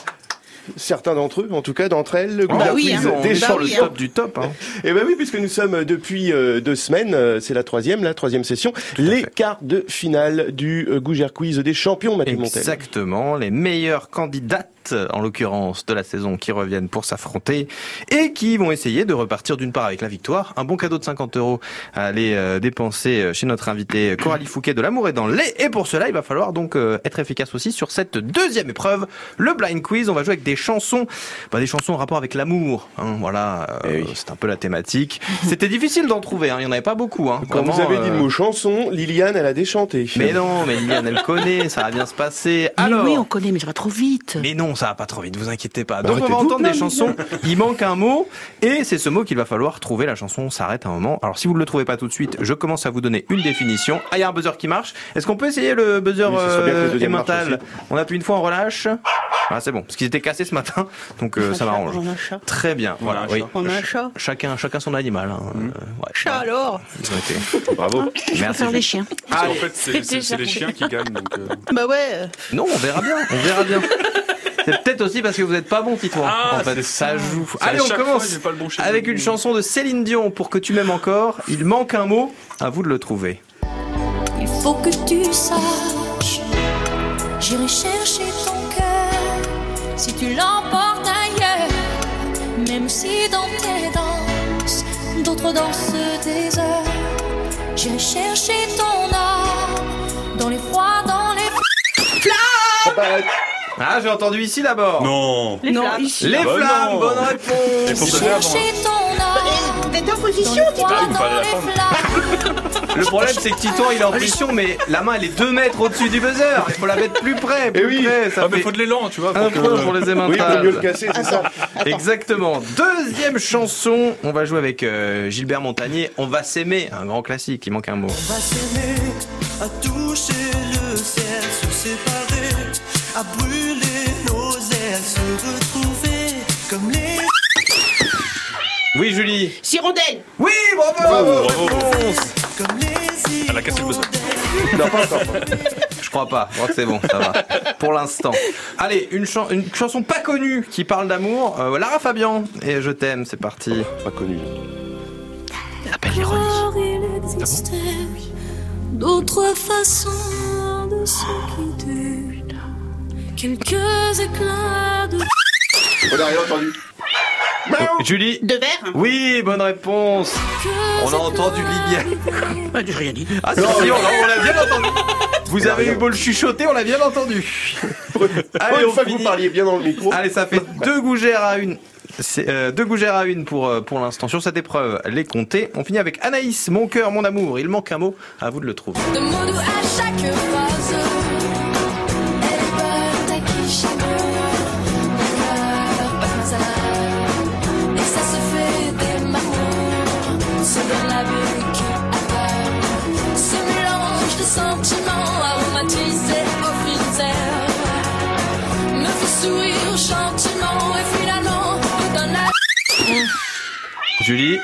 Speaker 2: certains d'entre eux, en tout cas d'entre elles, le
Speaker 4: Bah
Speaker 2: Google
Speaker 4: oui,
Speaker 2: Quiz
Speaker 4: hein.
Speaker 2: des
Speaker 4: Bah oui, hein. Top du top, hein.
Speaker 2: Et ben oui, puisque nous sommes depuis euh, deux semaines, euh, c'est la troisième, la troisième session, les quarts de finale du euh, Gougère Quiz des champions, Mathieu Montel.
Speaker 4: Exactement, les meilleures candidates, en l'occurrence de la saison, qui reviennent pour s'affronter et qui vont essayer de repartir d'une part avec la victoire, un bon cadeau de 50 euros à aller euh, dépenser chez notre invité Coralie Fouquet de l'amour et dans le lait. Et pour cela, il va falloir donc euh, être efficace aussi sur cette deuxième épreuve, le blind quiz. On va jouer avec des chansons, bah, des chansons en rapport avec l'amour. hein, voilà, euh, c'est un peu la thématique. C'était difficile d'en trouver, hein, il y en avait pas beaucoup. Hein,
Speaker 2: Quand vous avez dit le
Speaker 4: euh,
Speaker 2: mot chanson, Liliane, elle a déchanté.
Speaker 4: mais non, mais Liliane, elle connaît, ça va bien se passer. Alors,
Speaker 14: Mais oui, on connaît, mais ça va trop vite.
Speaker 4: mais non, ça va pas trop vite, vous inquiétez pas.
Speaker 14: Bah,
Speaker 4: Donc on va entendre des chansons, il manque un mot, et c'est ce mot qu'il va falloir trouver. La chanson s'arrête un moment. Alors si vous ne le trouvez pas tout de suite, je commence à vous donner une définition. Ah, il y a un buzzer qui marche. Est-ce qu'on peut essayer le buzzer
Speaker 2: Oui,
Speaker 4: euh,
Speaker 2: aussi.
Speaker 4: On appuie une fois, on relâche. Ah, c'est bon, parce qu'ils étaient ce matin, donc euh, ça m'arrange.
Speaker 15: On a un chat.
Speaker 4: Très bien, voilà. oui.
Speaker 15: On a un chat.
Speaker 4: Chacun, chacun son animal. hein. Euh, ouais.
Speaker 15: Chat alors
Speaker 4: été.
Speaker 2: Bravo.
Speaker 14: Je
Speaker 4: Merci.
Speaker 14: préfère les chiens.
Speaker 9: Parce qu'en fait, c'est- les chiens qui gagnent. Donc, euh,
Speaker 15: Bah ouais.
Speaker 4: Non, on verra bien, on verra bien. C'est peut-être aussi parce que vous n'êtes pas bon, Titouan.
Speaker 9: Ah,
Speaker 4: en fait, ça
Speaker 9: ça.
Speaker 4: joue. Allez, on
Speaker 9: fois,
Speaker 4: commence
Speaker 9: j'ai pas le bon
Speaker 4: avec une chanson de Céline Dion pour que tu m'aimes encore. Il manque un mot, à vous de le trouver.
Speaker 8: Il faut que tu saches, j'irai chercher ton si tu l'emportes ailleurs, même si dans tes danses, d'autres dansent des heures. J'irai chercher ton âme dans les froids, dans les flammes.
Speaker 4: Ah, j'ai entendu ici d'abord.
Speaker 9: Non.
Speaker 15: Les
Speaker 14: Non,
Speaker 15: flammes.
Speaker 14: ici.
Speaker 4: Les
Speaker 9: Bah
Speaker 4: flammes,
Speaker 9: non.
Speaker 4: bonne réponse.
Speaker 9: avant.
Speaker 8: Chercher ton âme
Speaker 15: T'es en
Speaker 8: dans
Speaker 15: position,
Speaker 8: les
Speaker 15: Tito
Speaker 4: Le problème, c'est que Titouan, il est en position, mais la main, elle est 2 mètres au-dessus du buzzer. Il faut la mettre plus près, plus
Speaker 2: Eh oui.
Speaker 4: près. Ça
Speaker 9: Ah, mais
Speaker 4: fait
Speaker 9: faut de l'élan, tu vois.
Speaker 4: un
Speaker 9: que-
Speaker 4: point pour les
Speaker 2: Oui, il
Speaker 4: émentales.
Speaker 2: faut mieux le casser, c'est ça.
Speaker 4: Exactement. Deuxième chanson, on va jouer avec euh, Gilbert Montagnier. On va s'aimer, un grand classique. Il manque un mot.
Speaker 16: va s'aimer, à toucher le ciel, se séparer, à brûler nos ailes, se retrouver comme les.
Speaker 4: Oui, Julie.
Speaker 15: Hirondelle.
Speaker 4: Oui, bravo.
Speaker 9: Bravo, bravo.
Speaker 4: Réponse.
Speaker 16: Comme les
Speaker 9: Elle a cassé le buzzer.
Speaker 2: Non, pas encore.
Speaker 4: Je crois pas. Je crois que c'est bon, ça va. Pour l'instant. Allez, une, chan- une chanson pas connue qui parle d'amour. Euh, Lara Fabian et Je t'aime, c'est parti.
Speaker 2: Pas connu.
Speaker 4: Appelle
Speaker 8: il existait d'autres façons de se quitter. Quelques éclats de
Speaker 2: On n'a rien entendu.
Speaker 4: Julie.
Speaker 15: De verre.
Speaker 4: Oui, bonne réponse. On a entendu Liliane.
Speaker 14: Ah, J'ai rien dit.
Speaker 4: Ah, si, si, on l'a on l'a bien entendu. Vous avez eu beau le chuchoter, on l'a bien entendu.
Speaker 2: Allez,
Speaker 4: on finit.
Speaker 2: vous parliez bien dans le micro.
Speaker 4: Allez, ça fait deux gougères à une. Euh, deux gougères à une pour, euh, pour l'instant sur cette épreuve, les compter. On finit avec Anaïs, mon cœur, mon amour. Il manque un mot, à vous de le trouver.
Speaker 8: de mots doux à chaque phrase. Sentiments aromatisés au frigidaire me fait sourire gentiment et finalement me donne la
Speaker 4: Julie.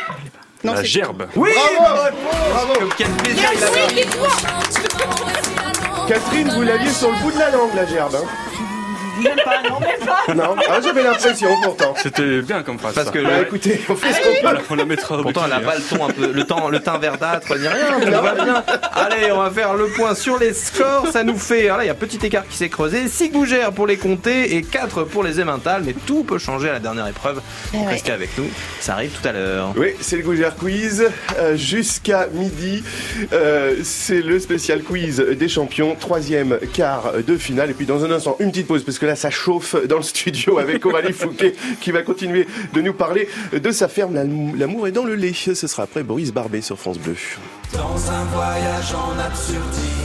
Speaker 15: Non,
Speaker 9: La gerbe.
Speaker 4: Oui,
Speaker 2: Bravo, bravo.
Speaker 4: Quel plaisir il a
Speaker 2: Catherine, vous l'aviez sur le bout de la langue, la gerbe. hein
Speaker 15: Même pas, non, même pas.
Speaker 2: non Ah, j'avais l'impression pourtant.
Speaker 9: C'était bien comme phrase.
Speaker 4: Parce
Speaker 9: ça.
Speaker 4: que
Speaker 2: Bah
Speaker 4: le-
Speaker 2: écoutez, on fait ce qu'on
Speaker 9: On
Speaker 2: peut.
Speaker 9: on la mettra au
Speaker 4: Pourtant, elle
Speaker 9: bikini,
Speaker 4: pas le ton un peu, le temps, le teint verdâtre ni rien. Tout va bien. Allez, on va faire le point sur les scores. Ça nous fait, alors là, il y a un petit écart qui s'est creusé. 6 gougères pour les compter et 4 pour les émentales. Mais tout peut changer à la dernière épreuve.
Speaker 15: Eh ouais.
Speaker 4: Restez avec nous. Ça arrive tout à l'heure.
Speaker 2: Oui, c'est le Gougère Quiz euh, jusqu'à midi. Euh, c'est le spécial quiz des champions, troisième quart de finale. Et puis dans un instant, une petite pause parce que là, ça chauffe dans le studio avec Coralie Fouquet qui va continuer de nous parler de sa ferme. L'am- L'amour est dans le lait. Ce sera après Boris Barbet sur France Bleu.
Speaker 16: Dans un voyage en absurdie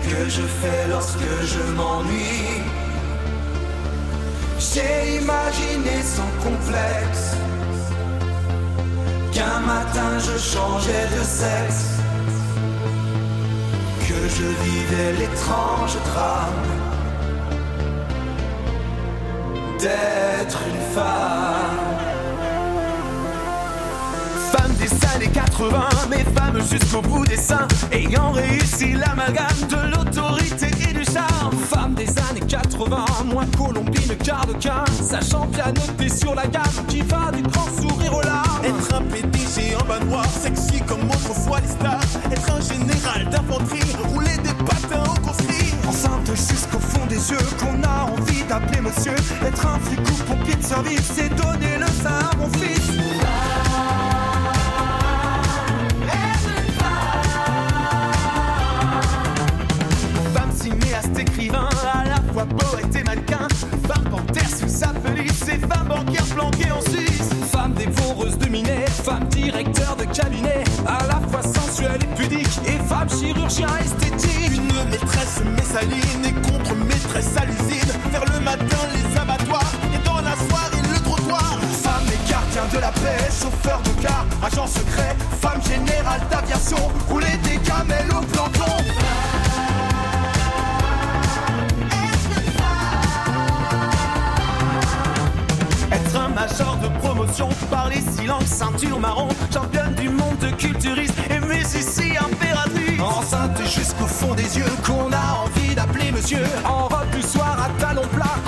Speaker 16: que je fais lorsque je m'ennuie. J'ai imaginé sans complexe qu'un matin je changeais de sexe, que je vivais l'étrange drame d'être une femme. Femme des années 80, mais femme jusqu'au bout des seins, ayant réussi l'amalgame de l'autorité et du charme. Femme des années 80, moins colombine qu'arlequin, sachant pianoter sur la gamme Être un flic ou pompier de service, c'est donner le sein à mon fils. Femme cinéaste, écrivain, à la fois poète et mannequin. Femme panthère sous sa pelisse et femme banquière planquée en Suisse. Femme dévoreuse de minet, femme directeur de cabinet. À la fois sensuelle et pudique et femme chirurgien esthétique. Une maîtresse messaline et contre-maîtresse à l'usine. Vers le matin, les abattoirs et dans la soirée, le trottoir. Femme et gardien de la paix, chauffeur de car, agent secret. Femme générale d'aviation, rouler des camels au planton. Être un major de promotion par les silences, ceinture marron, championne du monde de culturiste et Messi impératrice. Enceinte jusqu'au fond des yeux qu'on a envie d'appeler monsieur. En robe du soir à talons plats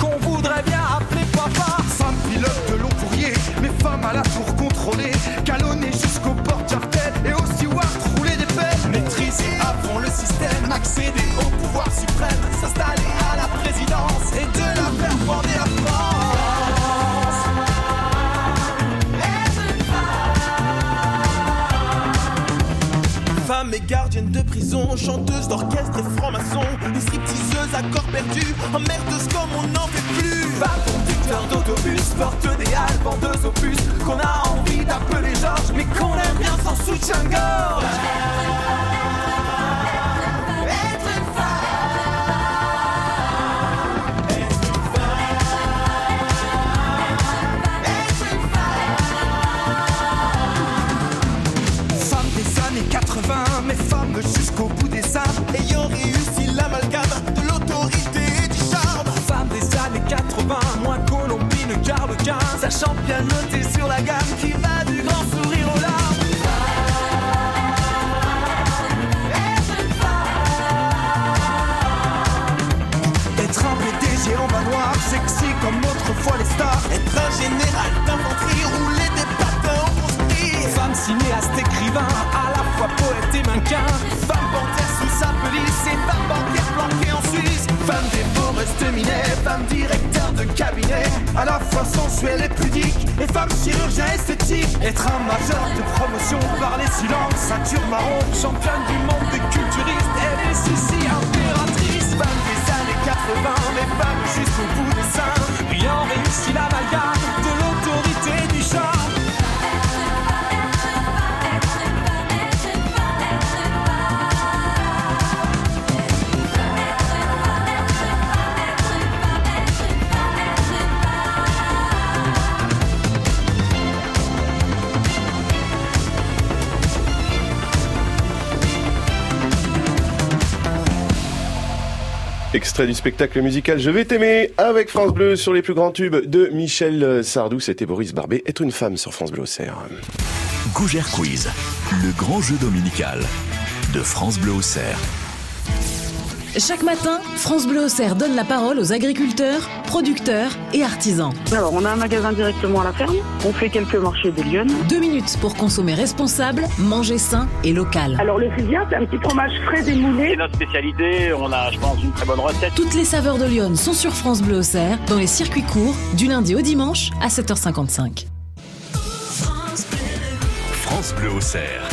Speaker 16: De prison, chanteuse d'orchestre et franc-maçon, des stripteaseuses à corps perdu, emmerdeuse comme on n'en fait plus. Femme conducteur d'autobus, porte des halles, vendeuse opus, qu'on a envie d'appeler Georges, mais qu'on aime bien sans soutien-gorge. Sachant bien noter sur la gamme qui va du grand sourire aux larmes. Être un PDG en bas sexy comme autrefois les stars. Être un général d'infanterie, rouler des patins en construit. Femme cinéaste, écrivain, à la fois poète et mannequin. Femme panthère sous sa pelisse et femme cabinet. À la fois sensuelle et pudique, et femme chirurgien esthétique. Être un major de promotion par les silences, ceinture marron, championne du monde des culturistes. Elle est Sissi impératrice, femme des années 80, mais femme jusqu'au bout des seins. Ayant réussi l'amalgame de
Speaker 2: Extrait du spectacle musical Je vais t'aimer avec France Bleu sur les plus grands tubes de Michel Sardou. C'était Boris Barbet. Être une femme sur France Bleu Auxerre.
Speaker 3: Gougère Quiz, le grand jeu dominical de France Bleu Auxerre.
Speaker 17: Chaque matin, France Bleu Auxerre donne la parole aux agriculteurs, producteurs et artisans.
Speaker 18: Alors, on a un magasin directement à la ferme. On fait quelques marchés de Lyon.
Speaker 17: Deux minutes pour consommer responsable, manger sain et local.
Speaker 18: Alors, le fusia, c'est un petit fromage frais démoulé.
Speaker 19: C'est notre spécialité. On a, je pense, une très bonne recette.
Speaker 17: Toutes les saveurs de Lyon sont sur France Bleu Auxerre, dans les circuits courts, du lundi au dimanche à 7h55.
Speaker 3: France Bleu Auxerre.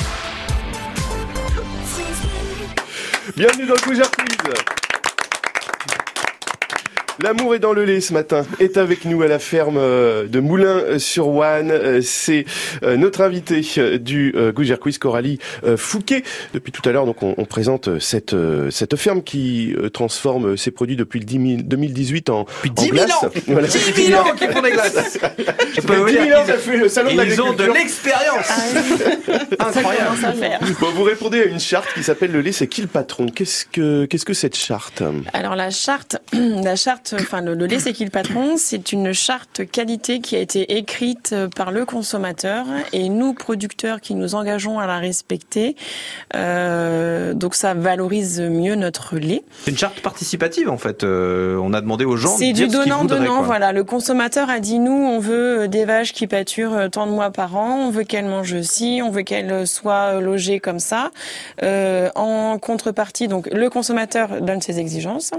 Speaker 2: Bienvenue dans le Gougère Quiz. L'amour est dans le lait ce matin, est avec nous à la ferme euh, de Moulins-sur-Ouane. Euh, C'est euh, notre invité du Gougère Quiz, Coralie Fouquet. Depuis tout à l'heure, donc on, on présente cette cette ferme qui transforme ses produits depuis le 10 000 2018 en,
Speaker 4: Depuis
Speaker 2: en
Speaker 4: 10 000
Speaker 2: glace.
Speaker 4: ans
Speaker 2: Voilà.
Speaker 4: 10 000 ans qu'ils font des glaces Je peux vous
Speaker 2: 10
Speaker 4: dire
Speaker 2: 000 ça fait le salon de
Speaker 4: Ils ont de l'expérience Incroyable
Speaker 2: Bon, vous répondez à une charte qui s'appelle le lait. C'est qui le patron? Qu'est-ce que qu'est-ce que cette charte?
Speaker 5: Alors la charte, la charte charte, enfin le, le lait c'est qui le patron, c'est une charte qualité qui a été écrite euh, par le consommateur et nous producteurs qui nous engageons à la respecter. Euh, donc ça valorise mieux notre lait.
Speaker 4: C'est une charte participative en fait. Euh, on a demandé aux gens.
Speaker 5: C'est du donnant-donnant,
Speaker 4: quoi.
Speaker 5: voilà. Le consommateur a dit nous, on veut des vaches qui pâturent tant de mois par an, on veut qu'elles mangent ci, on veut qu'elles soient logées comme ça. Euh, en contrepartie, donc le consommateur donne ses exigences.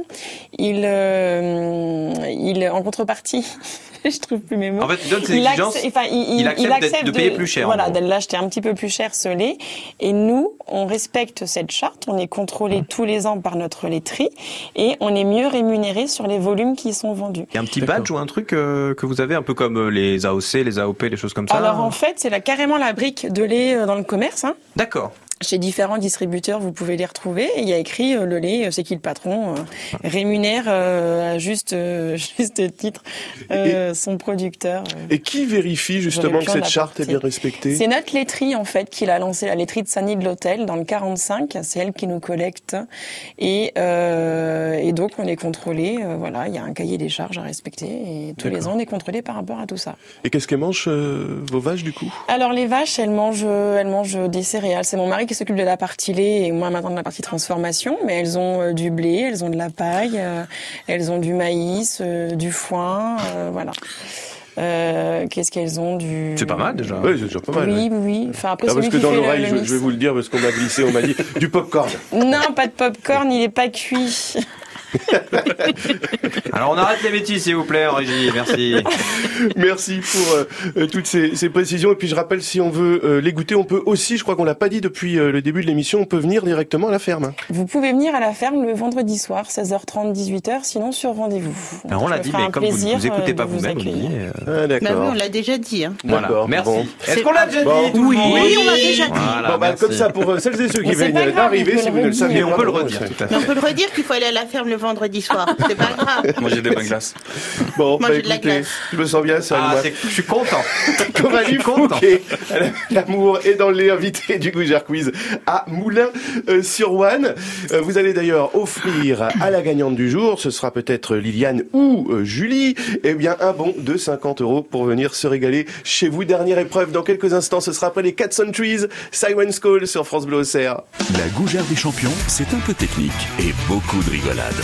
Speaker 5: Il, euh, il en contrepartie. Je trouve plus mes mots.
Speaker 4: En fait, il donne ses
Speaker 5: accepte-
Speaker 4: exigences,
Speaker 5: enfin, il,
Speaker 4: il accepte de payer plus cher,
Speaker 5: Voilà, l'acheter un petit peu plus cher ce lait. Et nous, on respecte cette charte. On est contrôlé tous les ans par notre laiterie et on est mieux rémunéré sur les volumes qui sont vendus.
Speaker 4: Il y a un petit badge ou un truc euh, que vous avez un peu comme euh, les AOC, les AOP, les choses comme ça.
Speaker 5: Alors en fait, c'est carrément la brique de lait euh, dans le commerce. Hein.
Speaker 4: D'accord.
Speaker 5: Chez différents distributeurs, vous pouvez les retrouver. Et il y a écrit euh, le lait, euh, c'est qui le patron, euh, rémunère euh, à juste, juste titre son producteur.
Speaker 2: Et qui vérifie justement que cette charte est bien respectée?
Speaker 5: C'est notre laiterie en fait qui l'a lancée, la laiterie de Sani de l'Hôtel dans le 45. C'est elle qui nous collecte et, et donc on est contrôlé. voilà, il y a un cahier des charges à respecter et tous les ans on est contrôlé par rapport à tout ça.
Speaker 2: Et qu'est-ce qu'elles mangent vos vaches du coup?
Speaker 5: Alors les vaches, elles mangent, elles mangent des céréales. C'est mon mari qui s'occupe de la partie lait et moi maintenant de la partie transformation. Mais elles ont euh, du blé, elles ont de la paille, euh, elles ont du maïs, euh, du foin, euh, voilà. Euh, Qu'est-ce qu'elles ont du
Speaker 4: C'est pas mal déjà.
Speaker 2: Oui, c'est déjà pas mal.
Speaker 5: Oui,
Speaker 2: ouais.
Speaker 5: oui. Enfin après
Speaker 2: Ah, parce que dans l'oreille,
Speaker 5: le
Speaker 2: je, je vais vous le dire parce qu'on m'a glissé, on m'a dit du popcorn.
Speaker 5: Non, pas de popcorn, il est pas cuit.
Speaker 4: Alors on arrête les bêtises s'il vous plaît, en régie. Merci.
Speaker 2: Merci pour euh, euh, toutes ces, ces précisions. Et puis je rappelle, si on veut euh, les goûter, on peut aussi, je crois qu'on l'a pas dit depuis euh, le début de l'émission, on peut venir directement à la ferme.
Speaker 5: Vous pouvez venir à la ferme le vendredi soir, 16h30, 18h, sinon sur rendez-vous.
Speaker 4: Alors, on l'a dit, mais comme vous ne
Speaker 5: plaisir,
Speaker 4: vous écoutez pas
Speaker 5: vous
Speaker 4: vous-même, euh,
Speaker 2: Ah,
Speaker 15: Bah
Speaker 2: d'accord.
Speaker 15: oui, on l'a déjà dit. Hein.
Speaker 4: Voilà,
Speaker 2: D'accord,
Speaker 4: merci.
Speaker 2: bon.
Speaker 4: Est-ce qu'on l'a déjà dit
Speaker 2: Bon.
Speaker 15: Oui, on l'a déjà dit.
Speaker 4: Voilà,
Speaker 2: bon, bah, comme ça, pour euh, celles et ceux qui viennent d'arriver, si vous ne le saviez
Speaker 4: on
Speaker 2: pas,
Speaker 4: peut le redire,
Speaker 15: on peut le redire qu'il faut aller à la ferme le vendredi soir. C'est pas grave.
Speaker 9: Manger des pains glaces.
Speaker 2: Bon,
Speaker 15: Manger
Speaker 2: bah,
Speaker 15: de la
Speaker 2: écoutez,
Speaker 15: glace.
Speaker 2: je me sens bien, ça.
Speaker 4: Ah,
Speaker 2: moi.
Speaker 4: c'est- je suis content.
Speaker 2: Coralie
Speaker 4: content.
Speaker 2: Fouquet, l'amour est dans les invités du Gougère Quiz à Moulin-sur-Ouane. Euh, vous allez d'ailleurs offrir à la gagnante du jour, ce sera peut-être Liliane ou euh, Julie, eh bien un bon de 50 euros pour venir se régaler chez vous. Dernière épreuve dans quelques instants, ce sera après les Cats on Trees, Siren's Call sur France Bleu Auxerre.
Speaker 3: La gougère des champions, c'est un peu technique et beaucoup de rigolade.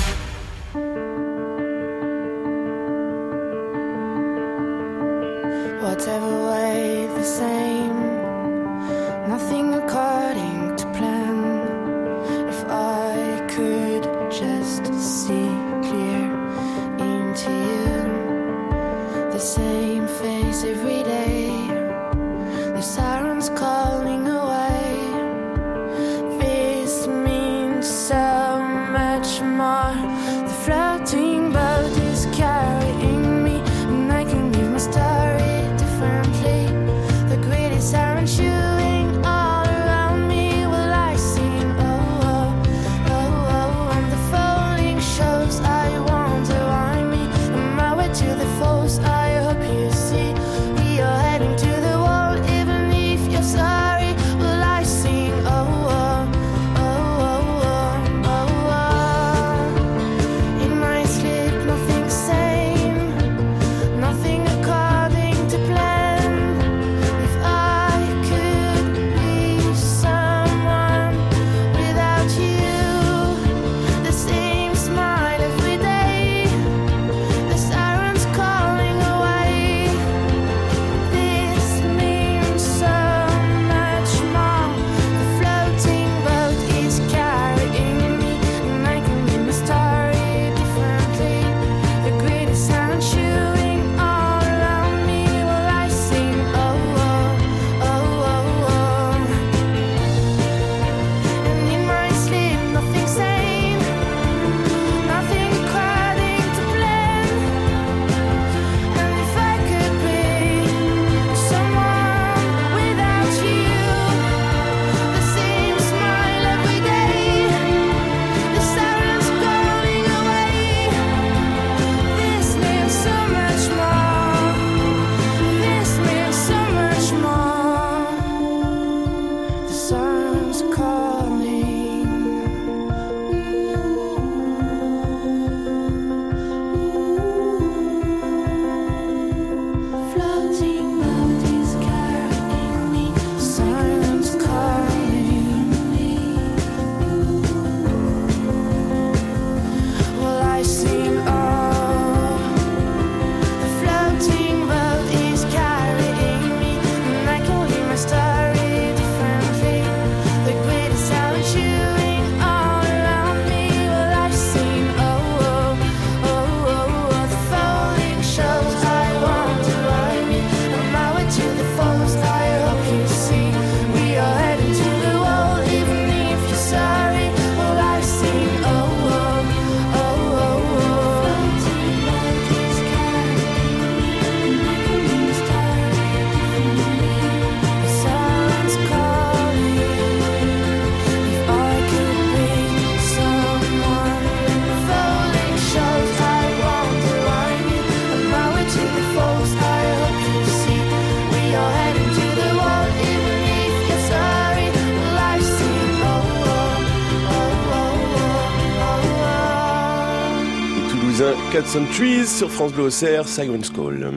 Speaker 2: Cats and Trees sur France Bleu Auxerre, Siren's Call.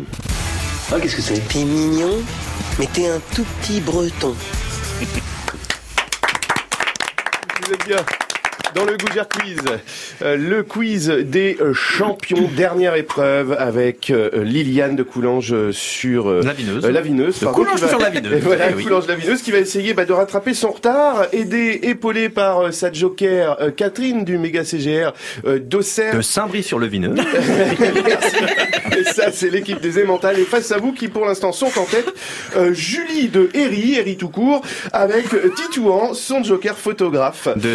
Speaker 20: Ah, qu'est-ce que c'est? T'es mignon, mais t'es un tout petit breton.
Speaker 2: Vous êtes bien dans le Gougère Quiz, euh, le quiz des euh, champions, dernière épreuve avec euh, Liliane de Coulanges sur euh,
Speaker 4: Lavineuse.
Speaker 2: euh, Lavineuse,
Speaker 4: De Coulanges
Speaker 2: va-
Speaker 4: sur Lavineuse.
Speaker 2: Et voilà,
Speaker 4: Eh oui.
Speaker 2: Coulanges Lavineuse qui va essayer bah, de rattraper son retard, aidé, épaulé par sa joker Catherine du méga CGR d'Auxerre.
Speaker 4: De Saint-Brie-sur-le-Vineux.
Speaker 2: Merci. Et ça, c'est l'équipe des Aimantales. Et face à vous, qui pour l'instant sont en tête, Julie de Herry, Herry tout court, avec Titouan, son joker photographe.
Speaker 4: De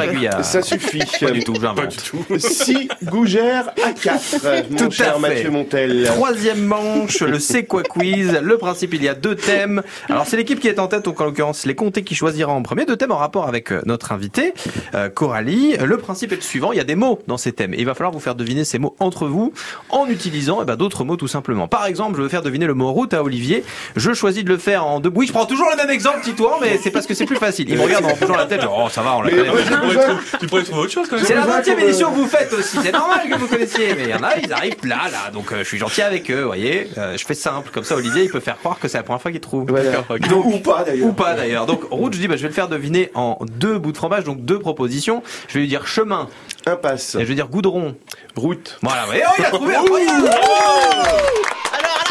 Speaker 2: Ça suffit.
Speaker 4: Pas du tout, j'invente.
Speaker 2: 6 gougères à 4, mon
Speaker 4: Tout
Speaker 2: cher
Speaker 4: à fait.
Speaker 2: Mathieu Montel.
Speaker 4: Troisième manche, le C'est quoi quiz. Le principe, il y a deux thèmes. Alors, c'est l'équipe qui est en tête, donc en l'occurrence, les comtés qui choisira en premier. Deux thèmes en rapport avec euh, notre invité, euh, Coralie. Le principe est le suivant. Il y a des mots dans ces thèmes. Et il va falloir vous faire deviner ces mots entre vous en utilisant eh ben, d'autres mots tout simplement. Par exemple, je veux faire deviner le mot route à Olivier. Je choisis de le faire en deux. Oui, je prends toujours le même exemple, Titouan, mais c'est parce que c'est plus facile. Il me regarde en bougeant la tête, genre, oh, ça va, on la connaît.
Speaker 9: Tu pourrais trouver autre chose quand même.
Speaker 4: C'est la 20 e édition que vous faites aussi, c'est normal que vous connaissiez, mais il y en a, ils arrivent là, là, donc euh, je suis gentil avec eux, vous voyez, Euh, je fais simple, comme ça Olivier il peut faire croire que c'est la première fois qu'il trouve.
Speaker 2: Voilà.
Speaker 4: Donc,
Speaker 2: Ou pas d'ailleurs.
Speaker 4: ou pas d'ailleurs. Donc route, je dis, bah, je vais le faire deviner en deux bouts de fromage, donc deux propositions. Je vais lui dire chemin,
Speaker 2: Impasse.
Speaker 4: et je vais dire goudron.
Speaker 2: Route.
Speaker 4: Voilà, vous voyez, oh, il a trouvé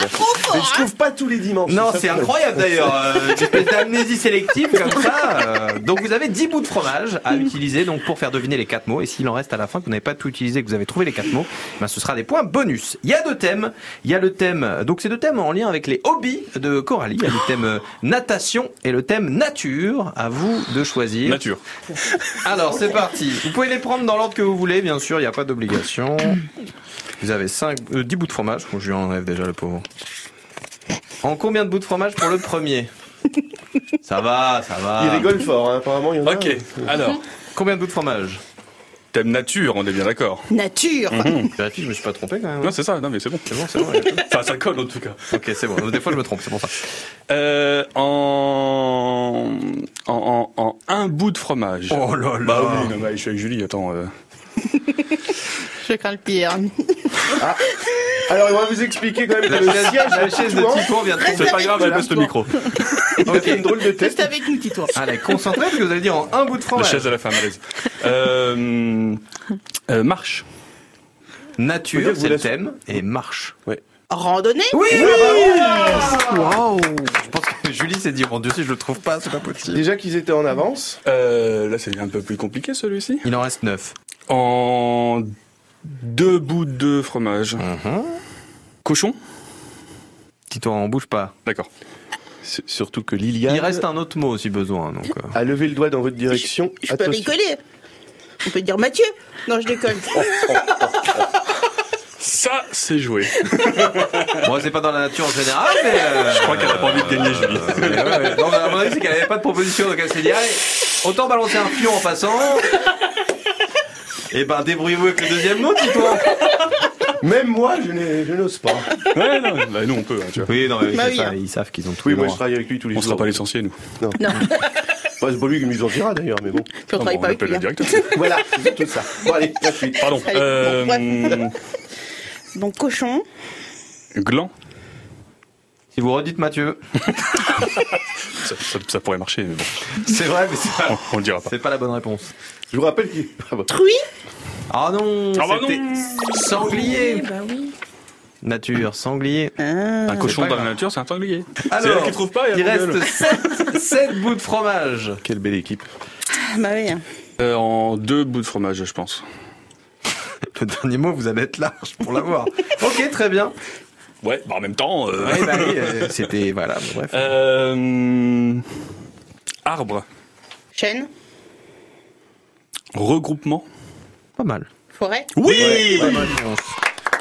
Speaker 15: trop fort
Speaker 2: Mais je trouve pas tous les dimanches.
Speaker 4: Non, c'est incroyable d'ailleurs, euh, une espèce d'amnésie sélective comme ça. euh. donc vous avez 10 bouts de fromage à utiliser donc pour faire deviner les quatre mots. Et s'il en reste à la fin que vous n'avez pas tout utilisé, que vous avez trouvé les quatre mots, ben, ce sera des points bonus. Il y a deux thèmes. Il y a le thème, donc c'est deux thèmes en lien avec les hobbies de Coralie. Il y a le thème euh, natation et le thème nature. À vous de choisir.
Speaker 9: Nature.
Speaker 4: Alors c'est parti. Vous pouvez les prendre dans l'ordre que vous voulez, bien sûr. Il n'y a pas d'obligation. Vous avez 5, 10 bouts de fromage. Bon, je lui enlève déjà le pauvre. En combien de bouts de fromage pour le premier Ça va, ça va.
Speaker 2: Il rigole fort, hein, apparemment. Il y en a.
Speaker 9: Ok, alors,
Speaker 4: Combien de bouts de fromage
Speaker 9: thème nature, on est bien d'accord.
Speaker 15: Nature
Speaker 9: Mhm.
Speaker 4: Je vérifie, je me suis pas trompé quand même.
Speaker 9: Non, c'est ça, non mais c'est bon.
Speaker 4: C'est bon, c'est bon.
Speaker 9: Enfin, ça colle en tout cas.
Speaker 4: ok, c'est bon. Des fois, je me trompe, c'est pour ça.
Speaker 9: Euh, en... En, en, en un bout de fromage.
Speaker 4: Oh là là.
Speaker 9: Bah oui, non, je suis avec Julie, attends. euh.
Speaker 15: Je crains le pire.
Speaker 2: Ah. Alors, on va vous expliquer quand même
Speaker 4: La
Speaker 2: que le
Speaker 4: chaise,
Speaker 2: siège
Speaker 4: la
Speaker 2: de
Speaker 4: chaise de
Speaker 2: Titouan,
Speaker 4: Titouan vient de tomber.
Speaker 9: C'est pas grave, je baisse le micro.
Speaker 2: il a fait une drôle de tête.
Speaker 15: Reste avec nous, Tito.
Speaker 4: Allez, concentrez parce que vous allez dire en un bout de
Speaker 9: La
Speaker 4: fromage.
Speaker 9: chaise à la fin, malaise. Euh, euh, marche.
Speaker 4: Nature, c'est le
Speaker 2: la-
Speaker 4: thème, et marche.
Speaker 15: Randonnée
Speaker 4: Oui Waouh Je pense que Julie s'est dit, mon Dieu, si je le trouve pas, c'est pas possible.
Speaker 2: Déjà qu'ils étaient en avance.
Speaker 9: Euh, là, c'est un peu plus compliqué celui-ci.
Speaker 4: Il en reste 9.
Speaker 9: En deux bouts de fromage. Cochon?
Speaker 4: Tito, on bouge pas.
Speaker 9: D'accord.
Speaker 2: S- Surtout que Liliane
Speaker 4: Il reste un autre mot si besoin. Donc, euh.
Speaker 2: a levé le doigt dans votre direction.
Speaker 15: Je peux
Speaker 2: Attention.
Speaker 15: rigoler. On peut dire Mathieu. Non, je déconne.
Speaker 9: Ça, c'est joué.
Speaker 4: Moi, c'est pas dans la nature en général, mais. euh,
Speaker 9: Je crois qu'elle a pas envie de gagner, Julie.
Speaker 4: euh, ouais, ouais. Non, mais à mon avis, c'est qu'elle avait pas de proposition, donc elle s'est dit, allez, autant balancer un fion en passant. Et ben, débrouillez-vous avec le deuxième mot, Tito.
Speaker 2: Même moi, je n'ai- je n'ose pas.
Speaker 9: Ouais, non, bah, nous on peut, hein, tu vois.
Speaker 4: Oui, non, mais
Speaker 15: Bah
Speaker 4: c'est
Speaker 15: oui,
Speaker 4: ça,
Speaker 15: hein.
Speaker 4: ils savent qu'ils ont tout
Speaker 2: Oui, moi je travaille avec lui tous les
Speaker 9: On
Speaker 2: jours.
Speaker 9: sera pas licenciés, nous.
Speaker 2: Non.
Speaker 15: Non.
Speaker 2: Bah, c'est pas lui qui nous en dira d'ailleurs, mais bon.
Speaker 15: Puis on
Speaker 9: Ah,
Speaker 15: travaille
Speaker 9: bon,
Speaker 15: pas
Speaker 9: on
Speaker 15: avec
Speaker 9: appelle
Speaker 15: lui.
Speaker 9: le
Speaker 15: hein.
Speaker 9: directeur.
Speaker 2: Voilà, c'est tout ça. Bon, allez, la suite.
Speaker 9: Pardon.
Speaker 15: Allez,
Speaker 9: Euh,
Speaker 15: bon, Donc, cochon.
Speaker 9: gland.
Speaker 4: Si vous redites Mathieu,
Speaker 9: Ça, ça- ça pourrait marcher, mais bon.
Speaker 4: c'est vrai, mais c'est
Speaker 9: On,
Speaker 4: pas,
Speaker 9: on le dira pas.
Speaker 4: c'est pas la bonne réponse.
Speaker 2: Je vous rappelle qu'il. Ah, bah.
Speaker 15: Truie.
Speaker 4: Ah non,
Speaker 9: Ah bah
Speaker 4: c'était
Speaker 9: non.
Speaker 4: sanglier.
Speaker 5: Bah oui.
Speaker 4: Nature, sanglier.
Speaker 9: Un cochon dans la nature, c'est un sanglier.
Speaker 4: Alors,
Speaker 9: qui trouve pas,
Speaker 4: il reste 7, bouts de fromage.
Speaker 2: Quelle belle équipe.
Speaker 15: Bah oui.
Speaker 9: Euh, en deux bouts de fromage, je pense.
Speaker 4: Le dernier mot, vous allez être large pour l'avoir. ok, très bien.
Speaker 9: Ouais, bah en même temps. euh,
Speaker 4: Ouais, bah oui, euh, c'était voilà, bon, bref.
Speaker 9: Euh, arbre.
Speaker 15: Chêne.
Speaker 9: Regroupement.
Speaker 4: Pas mal.
Speaker 15: Forêt.
Speaker 9: Oui.
Speaker 4: Ouais, réponse.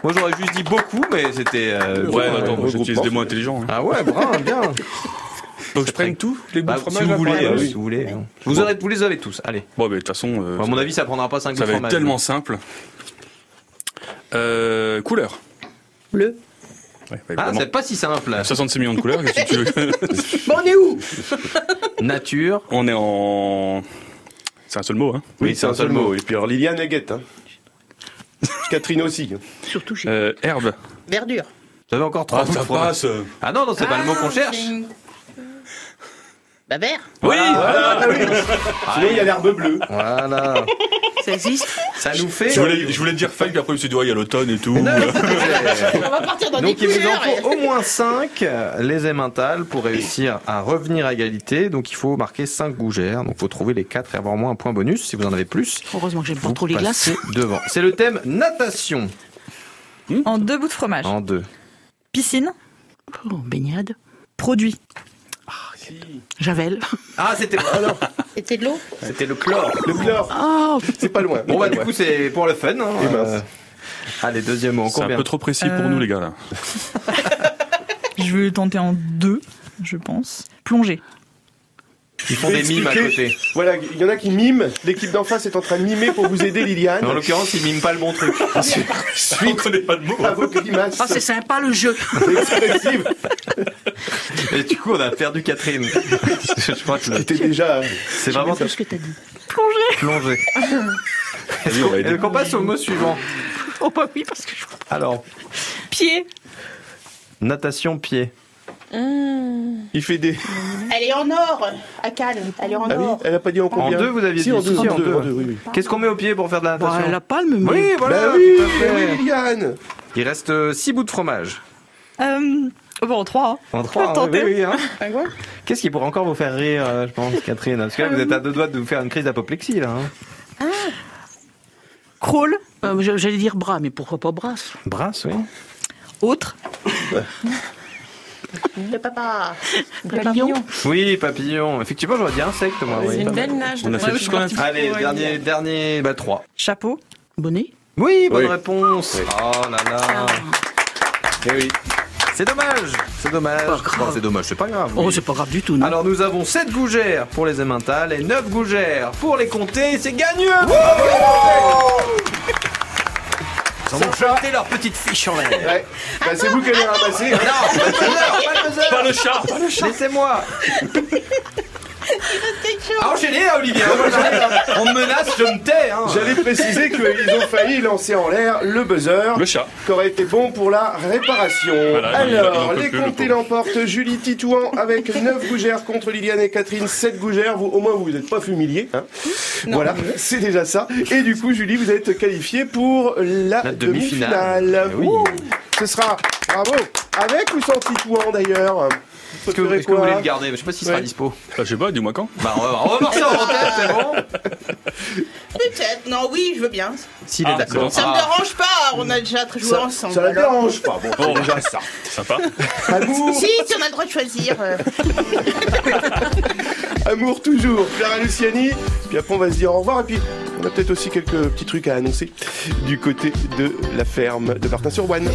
Speaker 4: Moi, j'aurais juste dit beaucoup, mais c'était. euh,
Speaker 9: Ouais,
Speaker 4: bon,
Speaker 9: attends,
Speaker 4: ouais.
Speaker 9: j'utilise des mots intelligents. hein.
Speaker 4: Ah ouais, brun, bien.
Speaker 9: Donc je prenne tout les bouts
Speaker 4: Bah,
Speaker 9: de
Speaker 4: si
Speaker 9: fromage
Speaker 4: vous voulez, euh,
Speaker 9: oui.
Speaker 4: si vous voulez. Vous, aurez, vous les avez tous. Allez.
Speaker 9: Bon, mais de toute façon, euh,
Speaker 4: à mon avis, ça prendra pas 5 bouts
Speaker 9: ça
Speaker 4: de
Speaker 9: va être
Speaker 4: fromage.
Speaker 9: tellement simple. Euh, couleur.
Speaker 15: Bleu.
Speaker 9: Ouais,
Speaker 4: Ah, c'est pas si simple.
Speaker 9: 66 millions de couleurs, qu'est-ce que tu veux
Speaker 15: Bon, on est où?
Speaker 4: Nature.
Speaker 9: On est en. C'est un seul mot, hein
Speaker 2: Oui, c'est un seul mot. Et puis alors Liliane est guette. Hein.
Speaker 21: Catherine aussi.
Speaker 15: Surtout chez
Speaker 9: Euh, herbe.
Speaker 15: Verdure.
Speaker 4: Vous avez encore trois
Speaker 9: Ah, ça passe.
Speaker 4: Ah non, non, c'est pas le mot qu'on cherche.
Speaker 15: Babert.
Speaker 9: Oui,
Speaker 21: Voilà, oui. Sinon, il y a l'herbe bleue.
Speaker 4: Voilà.
Speaker 15: Ça existe?
Speaker 4: Ça nous fait.
Speaker 9: Je voulais, je voulais dire feuille, puis après je me suis dit, ouais, il y a l'automne et tout.
Speaker 15: On va partir dans
Speaker 4: Donc
Speaker 15: des
Speaker 4: il vous en faut au moins 5 les emmentales pour réussir à revenir à égalité. Donc il faut marquer 5 gougères. Donc il faut trouver les 4 et avoir au moins un point bonus. Si vous en avez plus,
Speaker 14: Heureusement que j'aime pas trop les glaces.
Speaker 4: passez devant. C'est le thème natation
Speaker 22: En deux bouts de fromage.
Speaker 4: en deux.
Speaker 14: Piscine.
Speaker 15: Oh, baignade.
Speaker 14: Produit.
Speaker 15: Javel.
Speaker 4: Ah c'était alors
Speaker 15: C'était de l'eau
Speaker 4: c'était le chlore.
Speaker 21: Le chlore.
Speaker 15: Oh,
Speaker 21: C'est pas loin.
Speaker 4: Bon bah du coup c'est pour le fun. Hein,
Speaker 21: Et mince.
Speaker 4: Euh, Allez deuxième mot.
Speaker 9: C'est un peu trop précis pour
Speaker 22: Euh,
Speaker 9: nous, les gars, là.
Speaker 22: Je vais le tenter en deux, je pense. Plongée.
Speaker 4: Ils font des mimes à côté.
Speaker 21: Voilà, il y en a qui miment. L'équipe d'en face est en train de mimer pour vous aider, Liliane.
Speaker 4: En l'occurrence ils miment pas le bon truc.
Speaker 9: On connaît pas de mots.
Speaker 21: À vos grimaces
Speaker 15: Ah, c'est sympa le jeu.
Speaker 4: Et du coup on a perdu Catherine. Je crois que
Speaker 21: C'était déjà.
Speaker 4: c'est vraiment
Speaker 15: Tout ce que t'as dit.
Speaker 9: on va aider.
Speaker 4: est-ce qu'on passe au mot suivant
Speaker 15: Oh bah oui, parce que je...
Speaker 4: Alors
Speaker 22: Pied.
Speaker 4: natation pied.
Speaker 21: Il fait des.
Speaker 15: Elle est en or, à Cannes. Elle est en
Speaker 21: Ah oui,
Speaker 15: or.
Speaker 21: elle a pas dit en
Speaker 4: En
Speaker 21: combien
Speaker 4: deux vous aviez
Speaker 21: Si,
Speaker 4: dit
Speaker 21: en deux,
Speaker 4: si,
Speaker 21: en deux, en deux, oui, oui.
Speaker 4: Qu'est-ce qu'on met au pied pour faire de la
Speaker 15: Bah, la palme, mais...
Speaker 4: Oui, voilà.
Speaker 21: Bah oui, Liliane.
Speaker 4: Il reste 6 bouts de fromage.
Speaker 22: Euh, bon, trois. hein.
Speaker 4: En trois,
Speaker 22: Faut tenter.
Speaker 4: oui, oui, hein.
Speaker 15: Ah,
Speaker 4: Qu'est-ce qui pourrait encore vous faire rire, euh, je pense, Catherine Parce que là, vous êtes à deux doigts de vous faire une crise d'apoplexie, là. Hein.
Speaker 22: Crawl.
Speaker 15: Euh, je- J'allais dire bras, mais pourquoi pas brasse
Speaker 4: Brasse, oui.
Speaker 22: Autre.
Speaker 15: Le papa.
Speaker 22: Papillon.
Speaker 4: Oui, papillon. Effectivement, j'aurais dit insecte, moi.
Speaker 5: C'est
Speaker 4: oui.
Speaker 5: une belle nage.
Speaker 9: On a fait
Speaker 5: partie
Speaker 4: Allez, dernier, dernier, bah 3.
Speaker 22: Chapeau.
Speaker 15: Bonnet.
Speaker 4: Oui, bonne
Speaker 21: Oui.
Speaker 4: réponse. Oh là là.
Speaker 21: Eh oui.
Speaker 4: C'est dommage. C'est dommage. C'est dommage, c'est pas grave.
Speaker 15: Oh, c'est pas grave du tout, non
Speaker 4: Alors nous avons 7 gougères pour les emmentales et 9 gougères pour les comtés. C'est gagneux Ils ont jeté leur petite fiche en l'air.
Speaker 21: Ouais. Bah, c'est vous qui allez ramasser. hein.
Speaker 4: Non, pas le buzzer, pas le buzzer.
Speaker 9: Pas le chat
Speaker 4: Laissez-moi Ah, enchaînez là, Olivier hein. On me menace, je me tais hein.
Speaker 21: J'allais préciser qu'ils ont failli lancer en l'air le buzzer.
Speaker 9: Le chat.
Speaker 21: qui aurait été bon pour la réparation.
Speaker 9: Voilà,
Speaker 21: Alors, les
Speaker 9: le
Speaker 21: comtés l'emportent. Julie Titouan avec 9 gougères contre Liliane et Catherine, 7 gougères. Vous, au moins, vous n'êtes pas humiliés. Hein voilà, c'est déjà ça. Et du coup, Julie, vous êtes qualifiée pour la,
Speaker 4: La demi-finale.
Speaker 21: demi-finale.
Speaker 4: Eh oui.
Speaker 21: Ce sera, bravo, avec ou sans Titouan d'ailleurs?
Speaker 4: Est-ce que, vous voulez le garder? Je sais pas s'il sera
Speaker 21: Ouais.
Speaker 4: dispo.
Speaker 9: Ah, Je sais pas, dis-moi quand.
Speaker 4: Bah, on va, on va voir ça en tête, c'est bon
Speaker 15: Peut-être. Non, oui, je veux bien.
Speaker 4: S'il est
Speaker 9: Ah,
Speaker 4: d'accord.
Speaker 15: Ça me
Speaker 4: Ah.
Speaker 15: dérange pas, on a déjà joué
Speaker 21: Ça,
Speaker 15: ensemble.
Speaker 21: ça la
Speaker 15: alors.
Speaker 21: dérange pas. Bon, c'est déjà ça.
Speaker 9: Sympa.
Speaker 21: Amour,
Speaker 15: Si, si on a le droit de choisir. euh.
Speaker 21: amour toujours. Clara Luciani. Puis après, on va se dire au revoir. Et puis, on a peut-être aussi quelques petits trucs à annoncer du côté de la ferme de Martin-sur-Ouane.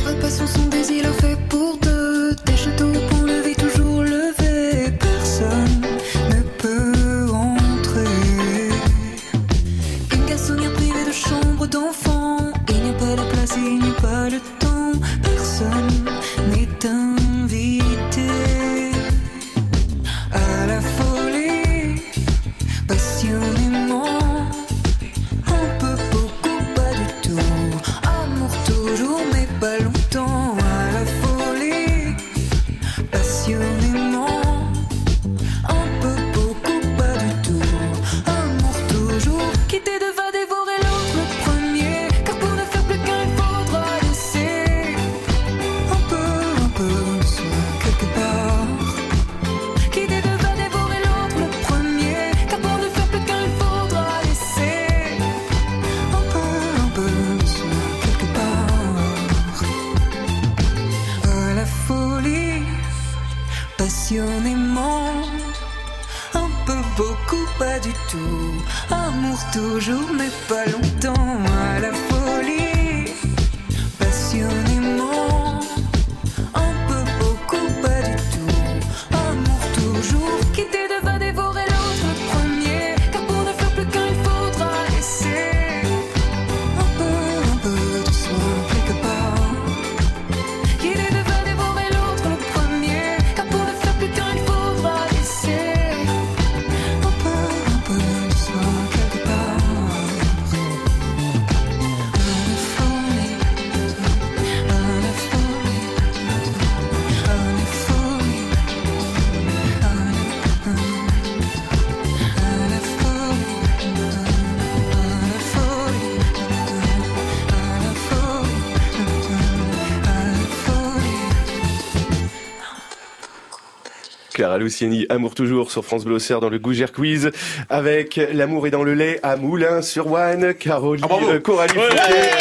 Speaker 2: Clara Luciani, Amour toujours sur France Bleu Auxerre dans le Gougère Quiz avec L'amour est dans le lait à Moulins sur One, Caroline, euh, Coralie Fouquet.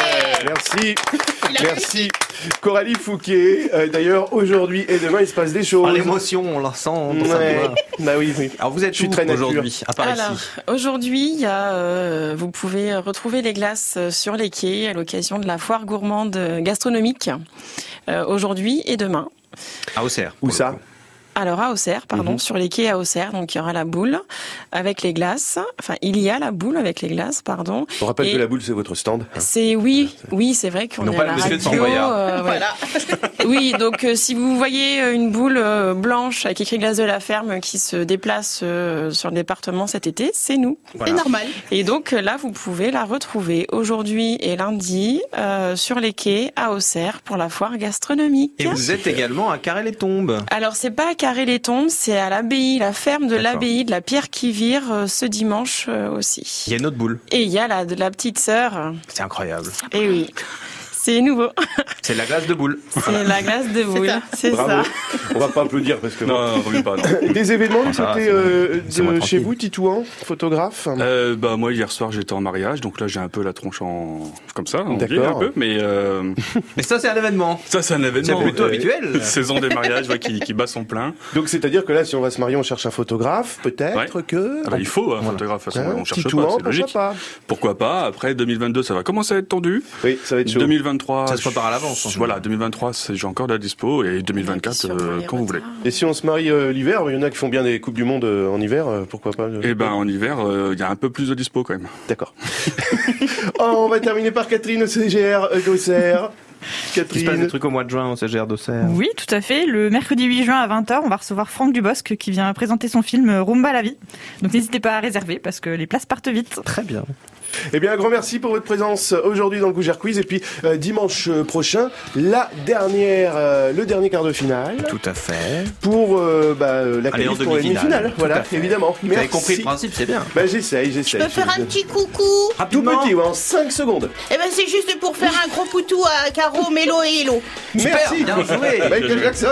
Speaker 2: Merci. Merci. Coralie Fouquet. Euh, D'ailleurs, aujourd'hui et demain, il se passe des choses.
Speaker 4: Ah, l'émotion, on la sent dans sa
Speaker 2: Ouais.
Speaker 4: voix.
Speaker 2: Bah oui, oui.
Speaker 4: Alors vous êtes
Speaker 2: Je suis
Speaker 4: où aujourd'hui À part
Speaker 5: Alors,
Speaker 4: ici.
Speaker 5: aujourd'hui, euh, vous pouvez retrouver les glaces euh, sur les quais à l'occasion de la foire gourmande gastronomique euh, aujourd'hui et demain.
Speaker 4: À Auxerre.
Speaker 2: Où ça
Speaker 5: Alors à Auxerre, pardon,
Speaker 2: Mhm.
Speaker 5: sur les quais à Auxerre, donc il y aura la boule avec les glaces. Enfin, il y a la boule avec les glaces, pardon.
Speaker 2: On rappelle
Speaker 5: Et
Speaker 2: que la boule, c'est votre stand. hein.
Speaker 5: C'est oui, oui, c'est vrai qu'on est
Speaker 2: pas
Speaker 5: à
Speaker 2: le
Speaker 5: la radio.
Speaker 2: Fort-Boyard.
Speaker 5: euh, ouais. oui, donc euh, si vous voyez euh, une boule euh, blanche avec écrit glace de la ferme qui se déplace euh, sur le département cet été, c'est nous.
Speaker 15: C'est normal.
Speaker 5: Et donc là, vous pouvez la retrouver aujourd'hui et lundi euh, sur les quais à Auxerre pour la foire gastronomique.
Speaker 4: Et vous êtes également à Carré-les-Tombes.
Speaker 5: Alors c'est pas à Carré-les-Tombes, c'est à l'abbaye, la ferme de l'abbaye de la Pierre qui vire euh, ce dimanche euh, aussi.
Speaker 4: Il y a une autre boule.
Speaker 5: Et il y a la, de la petite sœur.
Speaker 4: C'est incroyable.
Speaker 5: Et oui, c'est nouveau.
Speaker 4: C'est la glace de boule.
Speaker 5: C'est la glace de boule. C'est ça.
Speaker 2: On va pas applaudir parce que.
Speaker 9: Non, non, remue pas, non.
Speaker 2: Des événements du
Speaker 9: Ah,
Speaker 2: côté euh, de chez vous, Titouan, photographe?
Speaker 9: Euh, bah moi hier soir j'étais en mariage donc là j'ai un peu la tronche en comme ça dit
Speaker 2: D'accord.
Speaker 9: un peu mais euh...
Speaker 4: mais ça c'est un événement
Speaker 9: ça c'est un événement
Speaker 4: C'est plutôt
Speaker 9: euh,
Speaker 4: habituel.
Speaker 9: saison des mariages ouais, qui, qui bat son plein
Speaker 2: Donc c'est-à-dire que là, si on va se marier, on cherche un photographe, peut-être que.
Speaker 9: Ah bah, il faut un photographe de toute façon,
Speaker 2: Hein,
Speaker 9: on cherche
Speaker 2: Titouan,
Speaker 9: pas c'est logique
Speaker 2: pas?
Speaker 9: Pourquoi pas? Après 2022 ça va commencer à être tendu
Speaker 2: oui ça va être chaud
Speaker 9: 2023
Speaker 4: Ça se prépare à l'avance,
Speaker 9: je- voilà 2023 c'est- j'ai encore de la dispo et 2024 euh, quand vous voulez
Speaker 2: Et si on se marie euh, l'hiver, il y en a qui font bien des coupes du monde euh, en hiver, euh, pourquoi pas
Speaker 9: et ben en hiver euh, il y a un peu plus de dispo quand même
Speaker 2: D'accord. Oh, on va terminer par Catherine au CGR d'Auxerre.
Speaker 4: Il se passe des
Speaker 2: Catherine.
Speaker 4: trucs au mois de juin au CGR d'Auxerre.
Speaker 22: Oui, tout à fait. Le mercredi 8 juin à 20h, on va recevoir Franck Dubosc qui vient présenter son film Rumba la vie. Donc n'hésitez pas à réserver parce que les places partent vite.
Speaker 4: Très bien.
Speaker 2: Eh bien, un grand merci pour votre présence aujourd'hui dans le Gougère Quiz. Et puis, euh, dimanche euh, prochain, la dernière, euh, le dernier quart de finale.
Speaker 4: Tout à fait.
Speaker 2: Pour euh, bah, la qualif pour la.
Speaker 4: Tout
Speaker 2: Voilà, évidemment.
Speaker 4: Vous avez compris le principe, c'est bien.
Speaker 2: Bah, j'essaye, j'essaye.
Speaker 15: Je peux faire un petit coucou
Speaker 2: Tout petit, ouais, en 5 secondes.
Speaker 15: Eh ben c'est juste pour faire un gros poutou à Caro, Mélo et Hello.
Speaker 2: Merci.
Speaker 4: bien joué.
Speaker 2: Michael Jackson.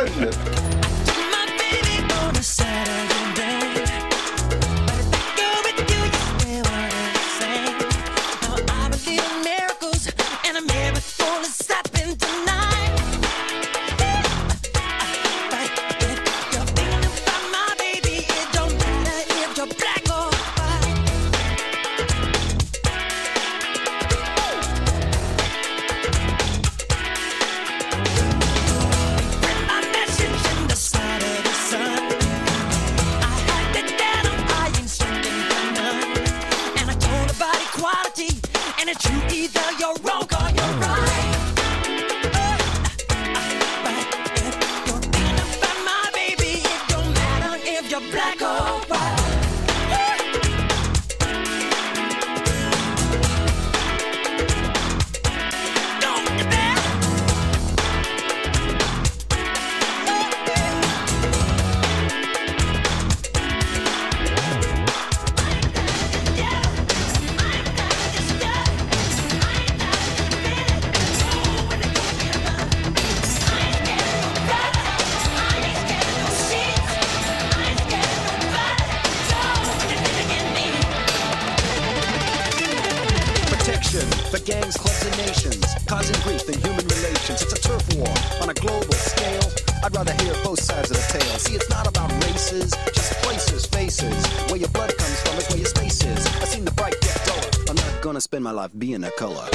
Speaker 14: Life being a color.